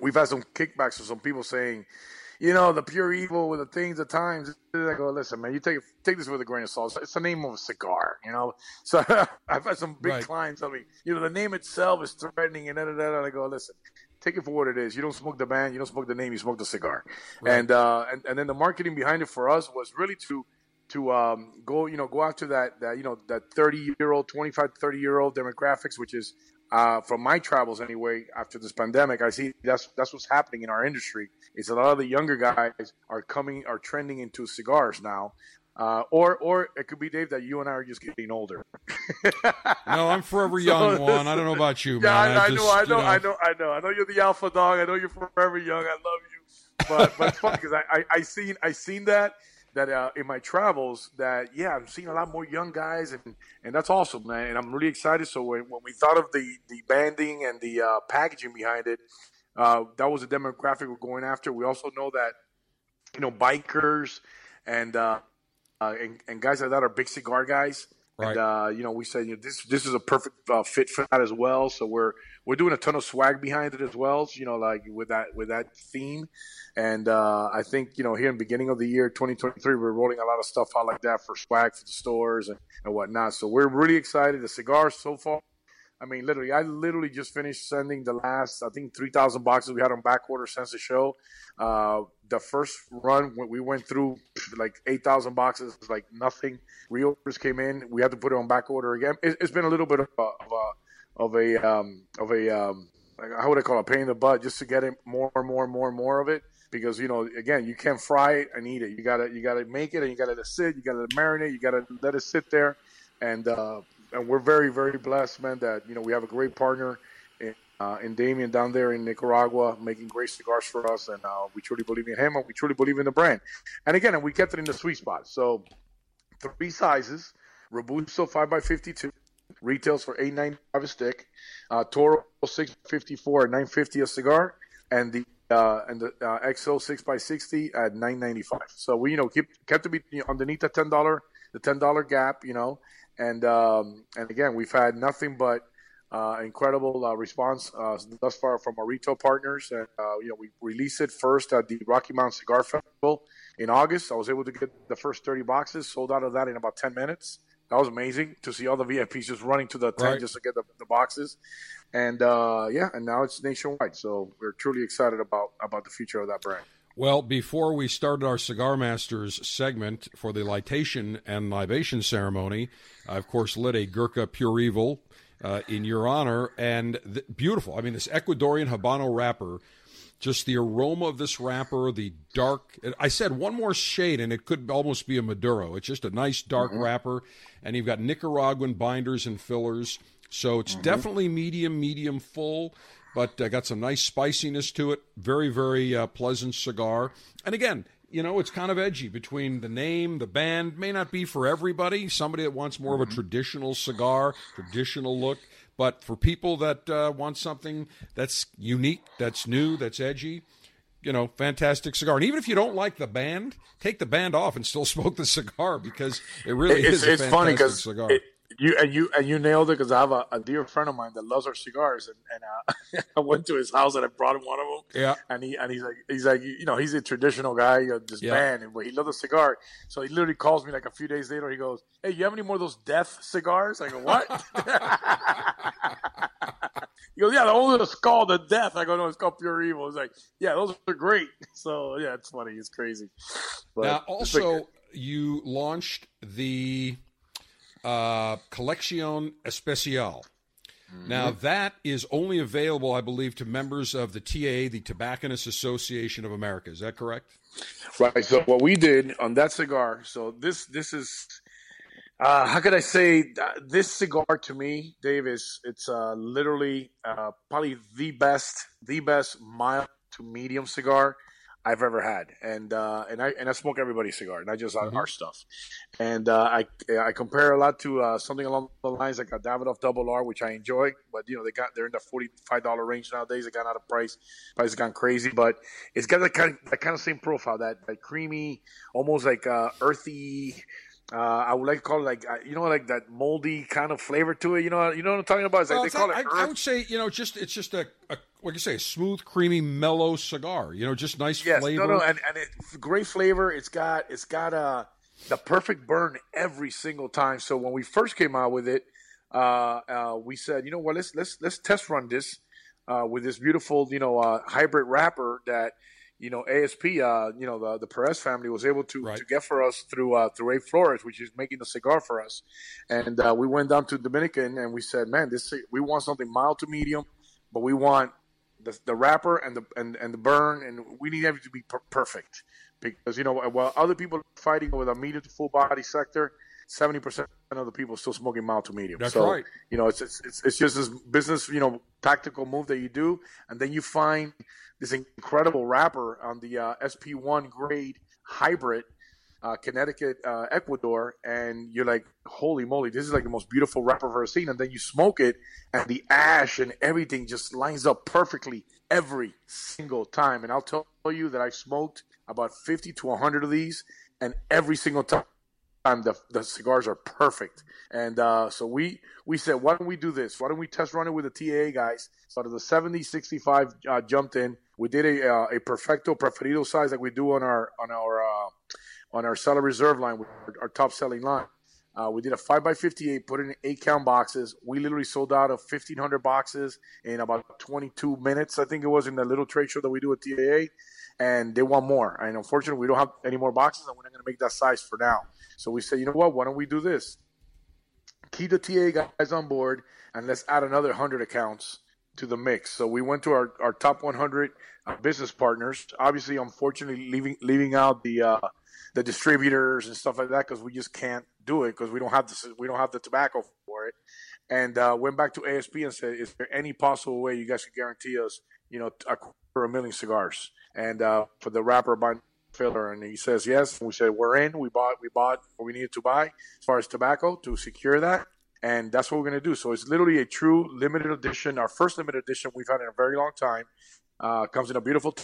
[SPEAKER 8] we've had some kickbacks from some people saying you know, the pure evil with the things at times. I go, listen, man, you take take this with a grain of salt. It's the name of a cigar, you know. So I've had some big right. clients tell me, you know, the name itself is threatening, and da, da, da, and I go, listen, take it for what it is. You don't smoke the band, you don't smoke the name, you smoke the cigar. Right. And uh, and and then the marketing behind it for us was really to to um, go, you know, go after that that you know that 30 year old, 25 30 year old demographics, which is uh, from my travels anyway, after this pandemic, I see that's that's what's happening in our industry. Is a lot of the younger guys are coming are trending into cigars now, uh, or or it could be Dave that you and I are just getting older.
[SPEAKER 1] no, I'm forever young, so, Juan. I don't know about you,
[SPEAKER 8] man.
[SPEAKER 1] Yeah,
[SPEAKER 8] I, I, just, know, I know, you know, I know, I know, I know. You're the alpha dog. I know you're forever young. I love you, but but it's funny because I, I I seen I seen that that uh, in my travels that yeah I'm seeing a lot more young guys and and that's awesome man and I'm really excited so when, when we thought of the the banding and the uh, packaging behind it uh, that was a demographic we're going after we also know that you know bikers and uh, uh, and, and guys like that are big cigar guys
[SPEAKER 1] Right.
[SPEAKER 8] And uh, you know, we said you know, this this is a perfect uh, fit for that as well. So we're we're doing a ton of swag behind it as well. You know, like with that with that theme. And uh, I think you know here in the beginning of the year 2023, we're rolling a lot of stuff out like that for swag for the stores and, and whatnot. So we're really excited. The cigars so far. I mean, literally, I literally just finished sending the last, I think, 3,000 boxes we had on back order since the show. Uh, the first run, we went through like 8,000 boxes, like nothing. Reorders came in. We had to put it on back order again. It, has been a little bit of a, of a of a um, of a um, how would I call it, a pain in the butt, just to get it more and more and more and more of it. Because you know, again, you can't fry it and eat it. You gotta you gotta make it and you gotta let it sit. You gotta marinate. You gotta let it sit there. And uh, and we're very very blessed, man. That you know we have a great partner in, uh, in Damien down there in Nicaragua, making great cigars for us, and uh, we truly believe in him and we truly believe in the brand. And again, and we kept it in the sweet spot. So three sizes: Robusto five x fifty two Retails for eight ninety five a stick. Uh, Toro six fifty four at nine fifty a cigar, and the uh, and the uh, XO six by sixty at nine ninety five. So we you know keep kept to be you know, underneath the ten dollar the ten dollar gap, you know, and um, and again we've had nothing but uh, incredible uh, response uh, thus far from our retail partners. And uh, you know, we released it first at the Rocky Mountain Cigar Festival in August. I was able to get the first 30 boxes sold out of that in about 10 minutes that was amazing to see all the VIPs just running to the tent right. just to get the, the boxes. And uh, yeah, and now it's nationwide. So we're truly excited about about the future of that brand.
[SPEAKER 1] Well, before we started our Cigar Masters segment for the litation and libation ceremony, I, of course, lit a Gurkha Pure Evil uh, in your honor. And th- beautiful. I mean, this Ecuadorian Habano wrapper just the aroma of this wrapper, the dark. I said one more shade, and it could almost be a Maduro. It's just a nice dark mm-hmm. wrapper, and you've got Nicaraguan binders and fillers. So it's mm-hmm. definitely medium, medium full, but uh, got some nice spiciness to it. Very, very uh, pleasant cigar. And again, you know, it's kind of edgy between the name, the band. May not be for everybody. Somebody that wants more mm-hmm. of a mm-hmm. traditional cigar, traditional look. But for people that uh, want something that's unique, that's new, that's edgy, you know, fantastic cigar. And even if you don't like the band, take the band off and still smoke the cigar because it really
[SPEAKER 8] it's,
[SPEAKER 1] is a
[SPEAKER 8] it's
[SPEAKER 1] fantastic
[SPEAKER 8] funny
[SPEAKER 1] cigar.
[SPEAKER 8] It, you and you and you nailed it because I have a, a, dear friend of mine that loves our cigars, and, and uh, I went to his house and I brought him one of them.
[SPEAKER 1] Yeah,
[SPEAKER 8] and he and he's like he's like you know he's a traditional guy, you know, this yeah. band, but he loves a cigar. So he literally calls me like a few days later. He goes, "Hey, you have any more of those death cigars?" I go, "What?" he goes, "Yeah, the only that's called the death." I go, "No, it's called pure evil." He's like, "Yeah, those are great." So yeah, it's funny. It's crazy.
[SPEAKER 1] But now, also, like, you launched the uh, Collection Especial. Mm-hmm. Now, that is only available, I believe, to members of the TA, the Tobacconists Association of America. Is that correct?
[SPEAKER 8] Right. So, what we did on that cigar, so this this is, uh, how could I say, uh, this cigar to me, Dave, is it's uh, literally uh, probably the best, the best mild to medium cigar I've ever had, and uh, and I and I smoke everybody's cigar, not just mm-hmm. our stuff. And uh, I I compare a lot to uh, something along the lines like a Davidoff Double R, which I enjoy, but you know they got they're in the forty five dollar range nowadays. They got out of price, price has gone crazy, but it's got that kind of, that kind of same profile, that that creamy, almost like uh, earthy. Uh, I would like to call it like uh, you know like that moldy kind of flavor to it. You know you know what I'm talking about? It's like well, they call it.
[SPEAKER 1] I, I, would say you know just it's just a, a like you say, a smooth, creamy, mellow cigar. You know, just nice
[SPEAKER 8] yes,
[SPEAKER 1] flavor.
[SPEAKER 8] No, no, and, and it, great flavor. It's got it's got uh, the perfect burn every single time. So when we first came out with it, uh, uh, we said, you know what, let's let's let's test run this uh, with this beautiful, you know, uh, hybrid wrapper that you know ASP, uh, you know, the the Perez family was able to, right. to get for us through uh, through A Flores, which is making the cigar for us. And uh, we went down to Dominican and we said, man, this we want something mild to medium, but we want the, the wrapper and the and, and the burn, and we need everything to be per- perfect because you know while other people are fighting with a medium to full body sector, seventy percent of the people are still smoking mild to medium.
[SPEAKER 1] That's
[SPEAKER 8] so,
[SPEAKER 1] right.
[SPEAKER 8] You know, it's, it's it's just this business, you know, tactical move that you do, and then you find this incredible wrapper on the uh, SP1 grade hybrid uh, Connecticut, uh, Ecuador, and you're like, holy moly, this is like the most beautiful wrapper I've ever seen. And then you smoke it, and the ash and everything just lines up perfectly every single time. And I'll tell you that I've smoked about 50 to 100 of these, and every single time time, the, the cigars are perfect. And uh, so we we said, why don't we do this? Why don't we test run it with the TAA guys? So the 70, 65 uh, jumped in. We did a uh, a perfecto preferido size like we do on our on our uh, on our cellar reserve line, our top selling line. Uh, we did a 5x58, put in eight count boxes. We literally sold out of 1,500 boxes in about 22 minutes, I think it was, in the little trade show that we do at TAA. And they want more. And unfortunately, we don't have any more boxes, and we're not going to make that size for now. So we said, you know what? Why don't we do this? Keep the TA guys on board, and let's add another 100 accounts to the mix. So we went to our, our top 100 uh, business partners. Obviously, unfortunately, leaving leaving out the uh, the distributors and stuff like that because we just can't do it because we don't have the we don't have the tobacco for it. And uh, went back to ASP and said, "Is there any possible way you guys could guarantee us, you know, a quarter a million cigars?" And uh, for the wrapper by filler, and he says yes. We said we're in. We bought we bought what we needed to buy as far as tobacco to secure that, and that's what we're gonna do. So it's literally a true limited edition, our first limited edition we've had in a very long time. Uh, comes in a beautiful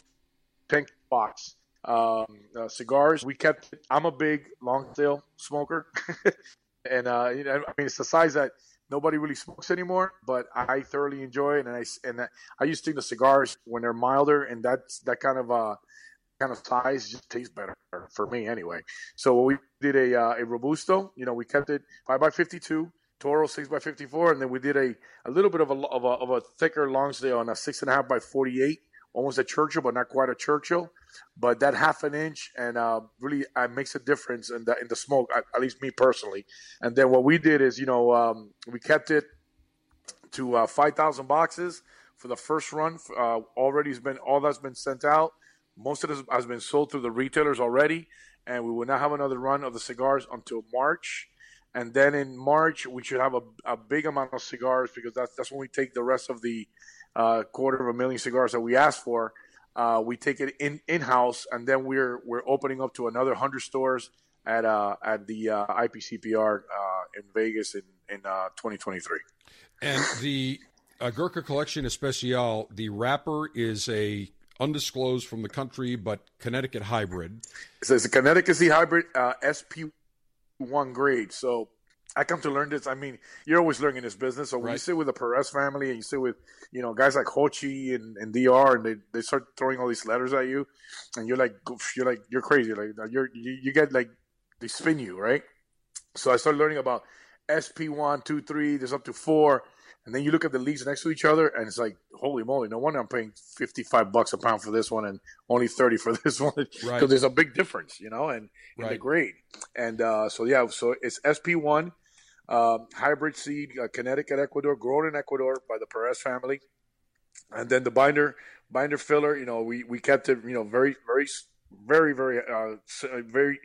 [SPEAKER 8] pink box um, uh, cigars, we kept. I'm a big long tail smoker, and uh, you know, I mean, it's the size that nobody really smokes anymore, but I thoroughly enjoy it. And I and I used to think the cigars when they're milder and that's that kind of uh kind of size just tastes better for me anyway. So we did a uh, a robusto. You know, we kept it five by fifty two. Toro six by fifty four, and then we did a, a little bit of a, of a of a thicker Lonsdale on a six and a half by forty eight, almost a Churchill, but not quite a Churchill but that half an inch and uh, really uh, makes a difference in the in the smoke. At, at, least me personally. And then what we did is, you know, um, we kept it to uh, five thousand boxes for the first run. Uh, already has been all that's been sent out. Most of this has been sold through the retailers already, and we will not have another run of the cigars until March. And then in March, we should have a, a big amount of cigars because that's that's when we take the rest of the uh, quarter of a million cigars that we asked for uh, we take it in in house, and then we're we're opening up to another hundred stores at uh, at the uh, IPCPR uh, in Vegas in in 2023. Uh,
[SPEAKER 1] and the uh, Gurkha Collection Especial, the wrapper is a undisclosed from the country, but Connecticut hybrid.
[SPEAKER 8] It says a Connecticut hybrid SP1 grade. So I come to learn this. I mean, you're always learning in this business. So when right. you sit with the Perez family and you sit with, you know, guys like Hochi and, and DR, and they, they start throwing all these letters at you, and you're like, you're like, you're crazy. Like you're you, you get like they spin you, right? So I started learning about SP one, two, three. There's up to four, and then you look at the leads next to each other, and it's like, holy moly! No wonder I'm paying 55 bucks a pound for this one and only 30 for this one, because right. there's a big difference, you know, and in right. the grade. And uh, so yeah, so it's SP one um, hybrid seed, uh, Connecticut, Ecuador, grown in Ecuador by the Perez family. And then the binder, binder filler, you know, we, we kept it, you know, very, very, very, very, uh, uh very,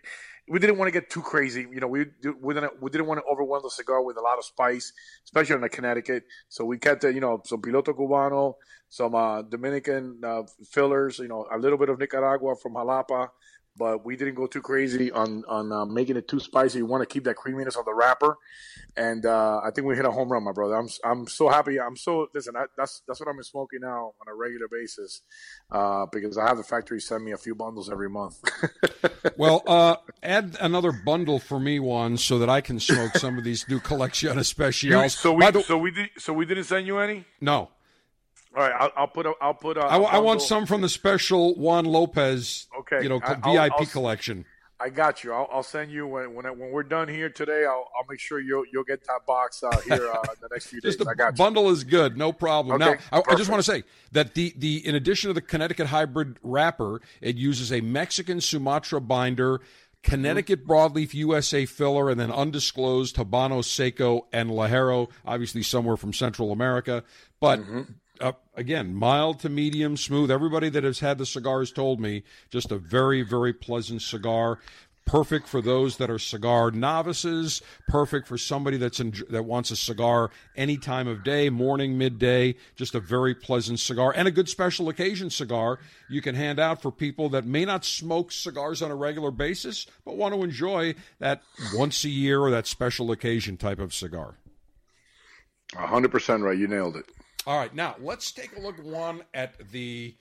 [SPEAKER 8] we didn't want to get too crazy. You know, we, we didn't, we didn't want to overwhelm the cigar with a lot of spice, especially in the Connecticut. So we kept it, you know, some Piloto Cubano, some uh, Dominican uh, fillers, you know, a little bit of Nicaragua from Jalapa, but we didn't go too crazy on on uh, making it too spicy. We want to keep that creaminess on the wrapper, and uh, I think we hit a home run, my brother. I'm I'm so happy. I'm so listen. I, that's that's what I'm smoking now on a regular basis, uh, because I have the factory send me a few bundles every month.
[SPEAKER 1] well, uh, add another bundle for me, one, so that I can smoke some of these new collection specials.
[SPEAKER 8] So we the, so we did so we didn't send you any.
[SPEAKER 1] No.
[SPEAKER 8] All right, I'll, I'll put a, I'll put a.
[SPEAKER 1] I, I want some from the special Juan Lopez. Okay, you know, I, VIP I'll, collection.
[SPEAKER 8] I got you. I'll, I'll send you when when, when we're done here today. I'll, I'll make sure you'll you'll get that box uh, here uh, the next few days.
[SPEAKER 1] just the bundle is good, no problem. Okay, now, I, I, just want to say that the the in addition to the Connecticut hybrid wrapper, it uses a Mexican Sumatra binder. Connecticut mm-hmm. broadleaf USA filler, and then undisclosed Habano Seco and Ligero, obviously somewhere from Central America. But mm-hmm uh, again, mild to medium, smooth. Everybody that has had the cigars told me just a very, very pleasant cigar. Perfect for those that are cigar novices. Perfect for somebody that's in, that wants a cigar any time of day, morning, midday. Just a very pleasant cigar and a good special occasion cigar you can hand out for people that may not smoke cigars on a regular basis, but want to enjoy that once a year or that special occasion type of cigar.
[SPEAKER 8] hundred percent right. You nailed it.
[SPEAKER 1] All right, now let's take a look one at the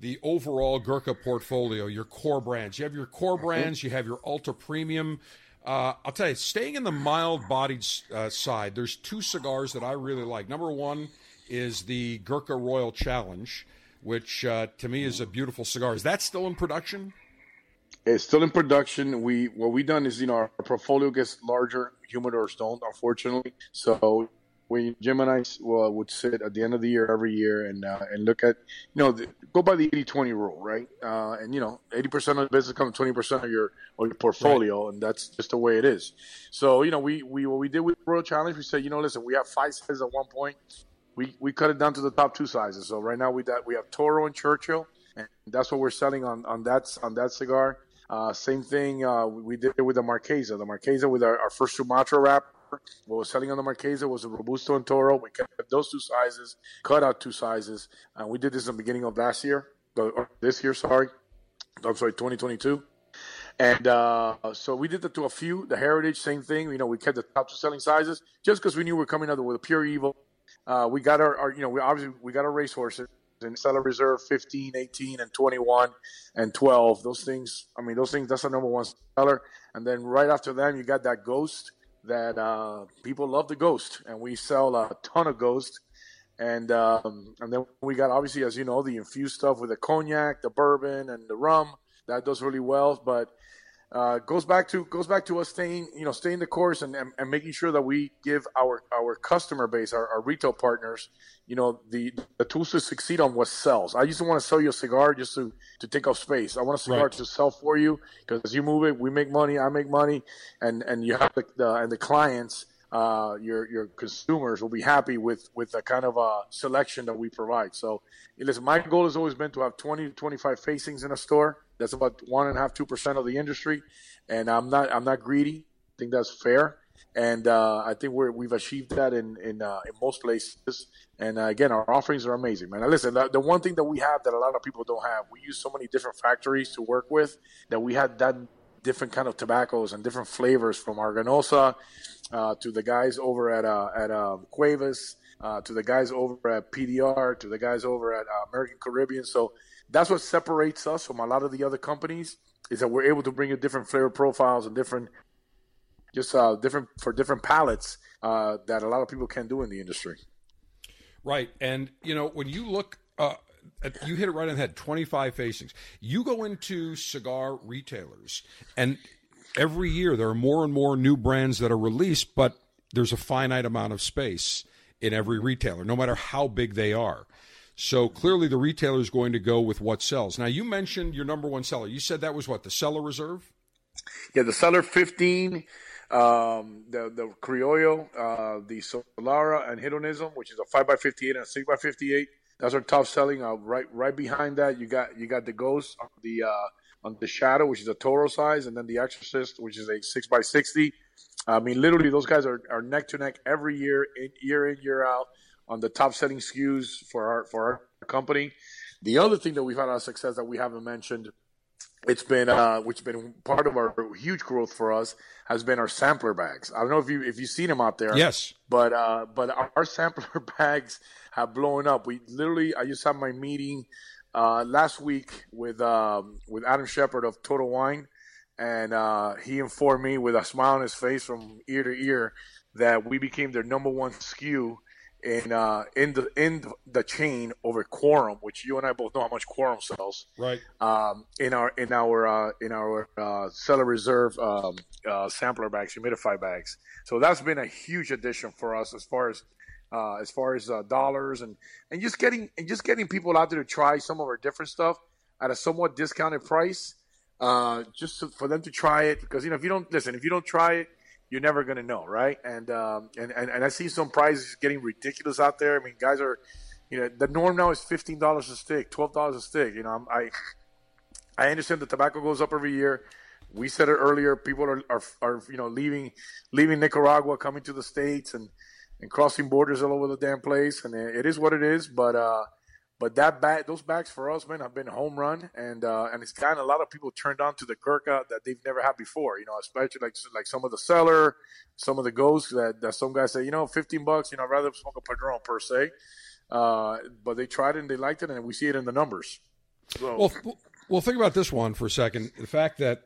[SPEAKER 1] the overall Gurkha portfolio, your core brands. You have your core mm-hmm. brands, you have your ultra premium Uh, I'll tell you, staying in the mild-bodied uh, side, there's two cigars that I really like. Number one is the Gurkha Royal Challenge, which uh, to me is a beautiful cigar. Is that still in production?
[SPEAKER 8] It's still in production. We what we done is you know our portfolio gets larger, humidors don't, unfortunately. So when Jim and I well, would sit at the end of the year every year and uh, and look at you know the, go by the 80-20 rule, right? Uh, and you know 80% of the business comes 20% of your of your portfolio, right. and that's just the way it is. So you know we we what we did with Royal Challenge, we said you know listen, we have five sizes at one point. We we cut it down to the top two sizes. So right now we that we have Toro and Churchill, and that's what we're selling on on that on that cigar. Uh, same thing uh, we did it with the Marquesa. The Marquesa with our, our first Sumatra wrap what was selling on the Marquesa was a Robusto and Toro. We kept those two sizes, cut out two sizes. And we did this in the beginning of last year, this year, sorry. I'm sorry, 2022. And uh, so we did that to a few. The Heritage, same thing. You know, we kept the top two selling sizes just because we knew we were coming out with a pure evil. Uh, we got our, our, you know, we obviously we got our racehorses and Cellar Reserve 15, 18, and 21 and 12. Those things, I mean, those things, that's the number one seller. And then right after them, you got that Ghost that uh, people love the Ghost, and we sell a ton of Ghost. And um, and then we got obviously, as you know, the infused stuff with the cognac, the bourbon, and the rum. That does really well. But uh, goes back to goes back to us staying you know staying the course and, and, and making sure that we give our our customer base our, our, retail partners you know the the tools to succeed on what sells i just want to sell you a cigar just to to take up space i want a cigar right. to sell for you because you move it we make money i make money and and you have the, the and the clients uh, your your consumers will be happy with with the kind of uh, selection that we provide. So, listen, my goal has always been to have 20 to 25 facings in a store. That's about one and a half, two percent of the industry, and I'm not I'm not greedy. I think that's fair, and uh, I think we're we've achieved that in in, uh, in most places. And uh, again, our offerings are amazing, man. Now, listen, the, the, one thing that we have that a lot of people don't have, we use so many different factories to work with that we had that different kind of tobaccos and different flavors from Aganorsa uh, to the guys over at uh, at um, Cuevas, uh, to the guys over at PDR, to the guys over at uh, American Caribbean. So that's what separates us from a lot of the other companies is that we're able to bring you different flavor profiles and different just uh, different for different palates uh, that a lot of people can't do in the industry.
[SPEAKER 1] Right, and you know when you look uh you hit it right on the head 25 facings. You go into cigar retailers and every year there are more and more new brands that are released but there's a finite amount of space in every retailer no matter how big they are so clearly the retailer is going to go with what sells. Now you mentioned your number one seller. You said that was what the Cellar Reserve?
[SPEAKER 8] Yeah the Cellar 15 um, the the criollo uh, the Solera and hedonism which is a 5x58 and a 6x58 that's our top selling. Uh, right right behind that, you got you got the Ghost the uh, on the Shadow, which is a Toro size, and then the Exorcist, which is a six by sixty. I mean, literally, those guys are, are neck to neck every year, in, year in year out, on the top selling SKUs for our for our company. The other thing that we've had a success that we haven't mentioned it's been uh, which has been part of our huge growth for us has been our sampler bags. I don't know if you if you've seen them out there.
[SPEAKER 1] Yes.
[SPEAKER 8] But uh, but our, our sampler bags have blown up. We literally I just had my meeting uh, last week with um, with Adam Shepard of Total Wine, and uh, he informed me with a smile on his face from ear to ear that we became their number one SKU in uh, in the in the chain over Quorum, which you and I both know how much Quorum sells.
[SPEAKER 1] Right.
[SPEAKER 8] Um, in our in our uh, in our uh, cellar reserve um, uh, sampler bags, humidify bags. So that's been a huge addition for us as far as uh, as far as uh, dollars and and just getting and just getting people out there to try some of our different stuff at a somewhat discounted price. just for them to try it because you know if you don't listen if you don't try it you're never going to know, right? And, um, and and and I see some prices getting ridiculous out there. I mean, guys are, you know, the norm now is fifteen dollars a stick, twelve dollars a stick. You know, I'm, I I understand the tobacco goes up every year. We said it earlier. People are, are are you know leaving leaving Nicaragua, coming to the states, and and crossing borders all over the damn place. And it is what it is. But uh, but that bag, those bags for us, man, have been home run, and uh, and it's gotten a lot of people turned on to the Gurkha that they've never had before. You know, especially like like some of the cellar, some of the ghosts that, that some guys say, you know, fifteen bucks. You know, I'd rather smoke a Padron per se. Uh, but they tried it and they liked it, and we see it in the numbers.
[SPEAKER 1] So. Well, well, think about this one for a second. The fact that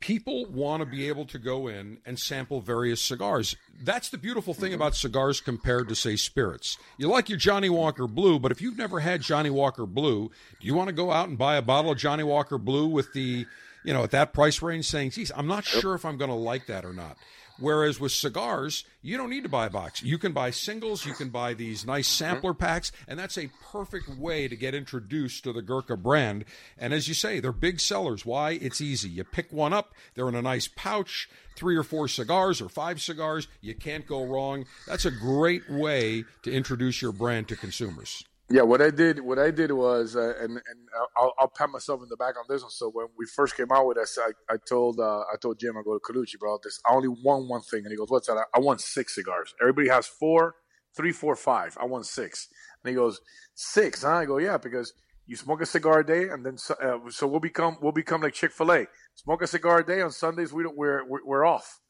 [SPEAKER 1] people want to be able to go in and sample various cigars. That's the beautiful thing
[SPEAKER 8] Mm-hmm.
[SPEAKER 1] about cigars compared to, say, spirits. You like your Johnnie Walker Blue, but if you've never had Johnnie Walker Blue, do you want to go out and buy a bottle of Johnnie Walker Blue with the, you know, at that price range saying, geez, I'm not sure if I'm going to like that or not? Whereas with cigars, you don't need to buy a box. You can buy singles, you can buy these nice mm-hmm. sampler packs, and that's a perfect way to get introduced to the Gurkha brand. And as you say, they're big sellers. Why? It's easy. You pick one up, they're in a nice pouch, three or four cigars or five cigars. You can't go wrong. That's a great way to introduce your brand to consumers.
[SPEAKER 8] Yeah, what I did, what I did was, uh, and and I'll, I'll pat myself in the back on this one. So when we first came out with this, I, I told uh, I told Jim, I go to Colucci, bro. This I only want one thing, and he goes, "What's that?" I, I want six cigars. Everybody has four, three, four, five. I want six, and he goes, six, huh? I go, yeah, because you smoke a cigar a day, and then so, uh, so we'll become we'll become like Chick Fil A. Smoke a cigar a day on Sundays. We don't we're we're, we're off.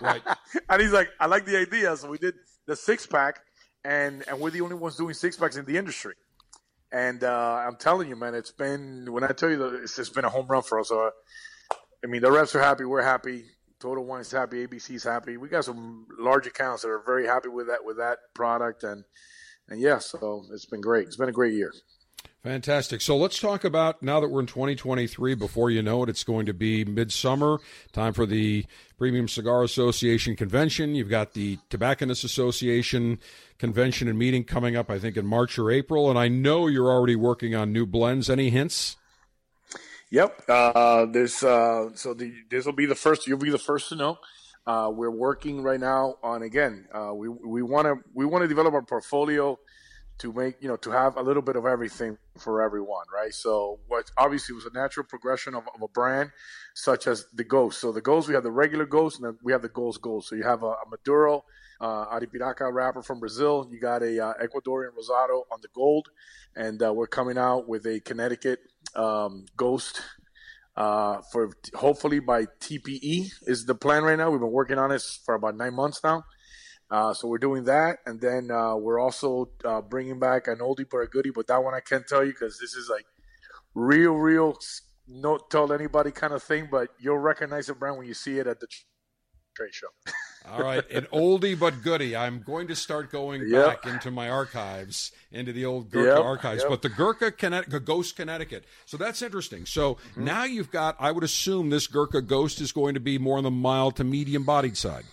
[SPEAKER 1] Right.
[SPEAKER 8] and he's like, I like the idea. So we did the six pack, and and we're the only ones doing six packs in the industry. And uh, I'm telling you, man, it's been when I tell you that it's, it's been a home run for us. So, uh, I mean, the reps are happy. We're happy. Total Wine's happy. ABC's happy. We got some large accounts that are very happy with that with that product, and and yeah, so it's been great. It's been a great year.
[SPEAKER 1] Fantastic. So let's talk about now that we're in 2023. Before you know it, it's going to be midsummer. Time for the Premium Cigar Association convention. You've got the Tobacconists Association convention and meeting coming up, I think, in March or April. And I know you're already working on new blends. Any hints?
[SPEAKER 8] Yep. Uh, there's uh, so the, this will be the first. You'll be the first to know. Uh, we're working right now on again. Uh, we we want to we want to develop our portfolio to make you know to have a little bit of everything for everyone, right? So what obviously was a natural progression of, of a brand such as the Ghost. So the Ghost, we have the regular Ghost, and then we have the Ghost Gold. So you have a, a Maduro, uh, Arapiraca wrapper from Brazil. You got a uh, Ecuadorian Rosado on the Gold, and uh, we're coming out with a Connecticut um, Ghost uh, for hopefully by TPE is the plan right now. We've been working on this for about nine months now. Uh, so we're doing that, and then uh, we're also uh, bringing back an oldie but a goodie. But that one I can't tell you because this is like real, real no tell anybody kind of thing. But you'll recognize the brand when you see it at the trade show.
[SPEAKER 1] All right, an oldie but goodie. I'm going to start going
[SPEAKER 8] Yep.
[SPEAKER 1] back into my archives, into the old Gurkha
[SPEAKER 8] Yep,
[SPEAKER 1] archives.
[SPEAKER 8] yep.
[SPEAKER 1] But the Gurkha Connecticut, Ghost Connecticut. So that's interesting. So
[SPEAKER 8] Mm-hmm.
[SPEAKER 1] now you've got. I would assume this Gurkha Ghost is going to be more on the mild to medium bodied side.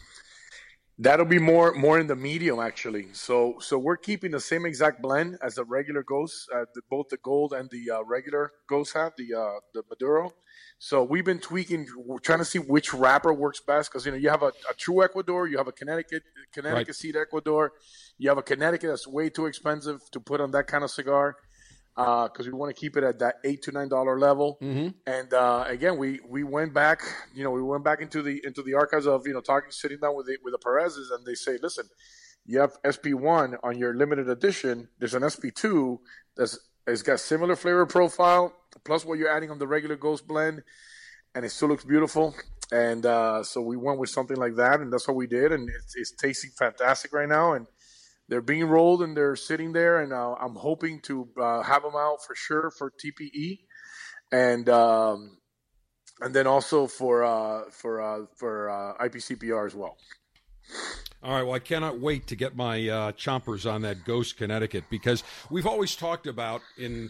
[SPEAKER 8] That'll be more more in the medium actually. So so we're keeping the same exact blend as the regular Ghost, uh, the, both the gold and the uh, regular Ghost have the uh, the Maduro. So we've been tweaking, we're trying to see which wrapper works best because you know you have a, a true Ecuador, you have a Connecticut Connecticut
[SPEAKER 1] Right.
[SPEAKER 8] seed Ecuador, you have a Connecticut that's way too expensive to put on that kind of cigar because we want to keep it at that eight to nine dollar level. And uh, again, we we went back, you know, we went back into the into the archives of you know talking, sitting down with the, with the Perez's, and they say, listen, you have SP one on your limited edition. There's an SP two that's it's got similar flavor profile plus what you're adding on the regular Ghost blend, and it still looks beautiful. And uh, so we went with something like that, and that's what we did, and it's, it's tasting fantastic right now. And they're being rolled and they're sitting there, and uh, I'm hoping to uh, have them out for sure for TPE, and um, and then also for uh, for uh, for uh, IPCPR as well.
[SPEAKER 1] All right. Well, I cannot wait to get my uh, chompers on that Ghost Connecticut because we've always talked about in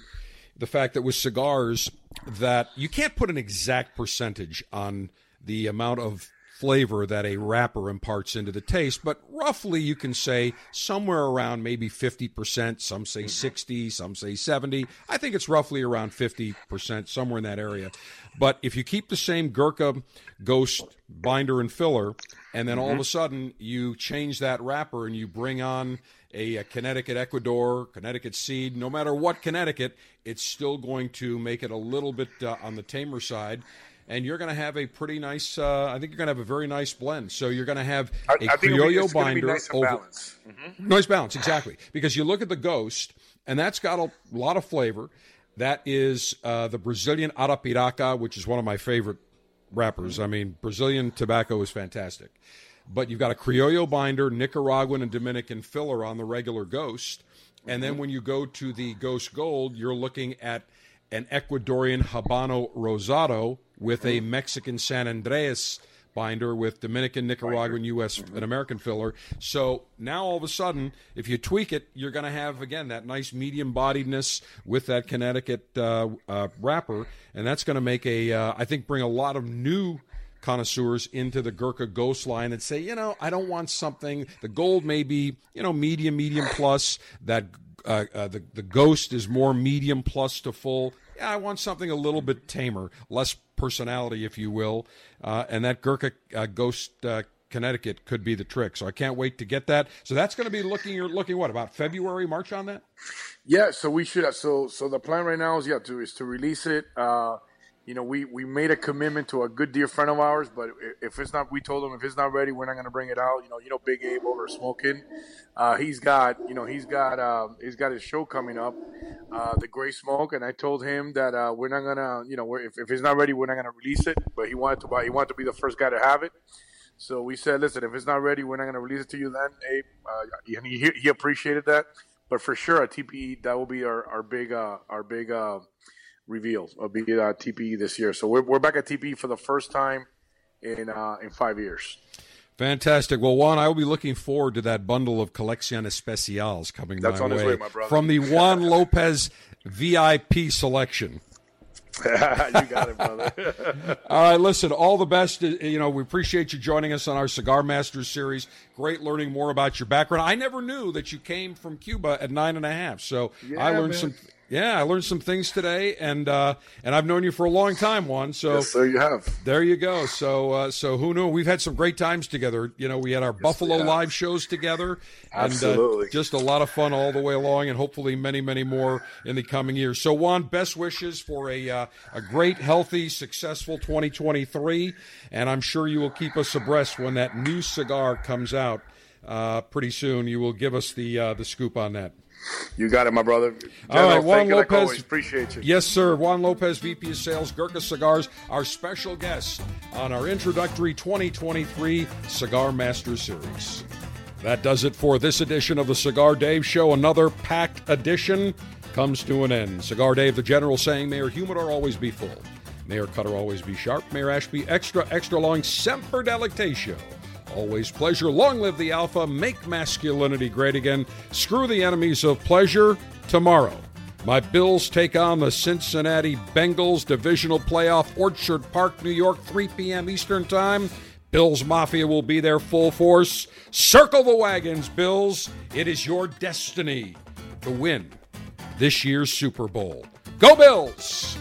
[SPEAKER 1] the fact that with cigars that you can't put an exact percentage on the amount of flavor that a wrapper imparts into the taste, but roughly you can say somewhere around maybe 50%. Some say 60, some say 70. I think it's roughly around 50%, somewhere in that area. But if you keep the same Gurkha Ghost binder and filler, and then all of a sudden you change that wrapper and you bring on a, a Connecticut Ecuador, Connecticut seed, no matter what Connecticut, it's still going to make it a little bit uh, on the tamer side. And you're going to have a pretty nice. Uh, I think you're going to have a very nice blend. So you're going to have a
[SPEAKER 8] I, I think it'll
[SPEAKER 1] Criollo
[SPEAKER 8] be
[SPEAKER 1] binder
[SPEAKER 8] nice
[SPEAKER 1] over
[SPEAKER 8] balanced.
[SPEAKER 1] Nice balance, exactly. Because you look at the Ghost, and that's got a lot of flavor. That is uh, the Brazilian Arapiraca, which is one of my favorite wrappers. I mean, Brazilian tobacco is fantastic. But you've got a Criollo binder, Nicaraguan and Dominican filler on the regular Ghost. And then when you go to the Ghost Gold, you're looking at an Ecuadorian Habano Rosado with a Mexican San Andreas binder with Dominican, Nicaraguan, U.S., and American filler. So now all of a sudden, if you tweak it, you're going to have again that nice medium bodiedness with that Connecticut uh, uh, wrapper, and that's going to make a uh, I think bring a lot of new connoisseurs into the Gurkha Ghost line and say, you know, I don't want something. The gold may be, you know, medium, medium plus. That uh, uh, the the Ghost is more medium plus to full. Yeah, I want something a little bit tamer, less personality, if you will. Uh, and that Gurkha uh, Ghost uh, Connecticut could be the trick. So I can't wait to get that. So that's going to be looking. You're looking what about February, March on that?
[SPEAKER 8] Yeah. So we should. So so the plan right now is yeah to is to release it. Uh, you know, we, we made a commitment to a good dear friend of ours, but if it's not, we told him if it's not ready, we're not going to bring it out. You know, you know, Big Abe over smoking. Uh, he's got, you know, he's got, uh, he's got his show coming up, uh, the Gray Smoke, and I told him that uh, we're not gonna, you know, if, if it's not ready, we're not gonna release it. But he wanted to buy, he wanted to be the first guy to have it. So we said, listen, if it's not ready, we're not gonna release it to you then, Abe. Uh, and he, he appreciated that. But for sure, at TPE, that will be our our big uh, our big reveals of be at uh, TPE this year. So we're, we're back at TPE for the first time in uh, in five years.
[SPEAKER 1] Fantastic. Well, Juan, I will be looking forward to that bundle of Colección Especiales coming
[SPEAKER 8] That's
[SPEAKER 1] my
[SPEAKER 8] on
[SPEAKER 1] way,
[SPEAKER 8] his way, my brother.
[SPEAKER 1] from the Juan Lopez VIP selection.
[SPEAKER 8] you got it, brother.
[SPEAKER 1] all right, listen, all the best. Uh, you know, we appreciate you joining us on our Cigar Masters series. Great learning more about your background. I never knew that you came from Cuba at nine and a half, so
[SPEAKER 8] Yeah,
[SPEAKER 1] I learned
[SPEAKER 8] man.
[SPEAKER 1] some. Yeah, I learned some things today, and uh, and I've known you for a long time, Juan. So
[SPEAKER 8] yes, sir, you have.
[SPEAKER 1] there you go. So uh, so who knew? We've had some great times together. You know, we had our Buffalo
[SPEAKER 8] have.
[SPEAKER 1] live shows together, and
[SPEAKER 8] Absolutely.
[SPEAKER 1] uh, just a lot of fun all the way along, and hopefully many many more in the coming years. So Juan, best wishes for a uh, a great, healthy, successful 2023, and I'm sure you will keep us abreast when that new cigar comes out uh, pretty soon. You will give us the uh, the scoop on that.
[SPEAKER 8] You got it, my brother.
[SPEAKER 1] All right,
[SPEAKER 8] General,
[SPEAKER 1] Juan
[SPEAKER 8] thank you like
[SPEAKER 1] Lopez.
[SPEAKER 8] Appreciate you.
[SPEAKER 1] Yes, sir. Juan Lopez, VP of Sales, Gurkha Cigars, our special guest on our introductory 2023 Cigar Master Series. That does it for this edition of the Cigar Dave Show. Another packed edition comes to an end. Cigar Dave, the general saying, Mayor humidor always be full. Mayor cutter always be sharp. Mayor Ashby extra, extra long. Semper Delectatio. Always pleasure. Long live the Alpha. Make masculinity great again. Screw the enemies of pleasure. Tomorrow, my Bills take on the Cincinnati Bengals divisional playoff, Orchard Park, New York, 3 p.m. Eastern Time. Bills Mafia will be there full force. Circle the wagons, Bills. It is your destiny to win this year's Super Bowl. Go Bills!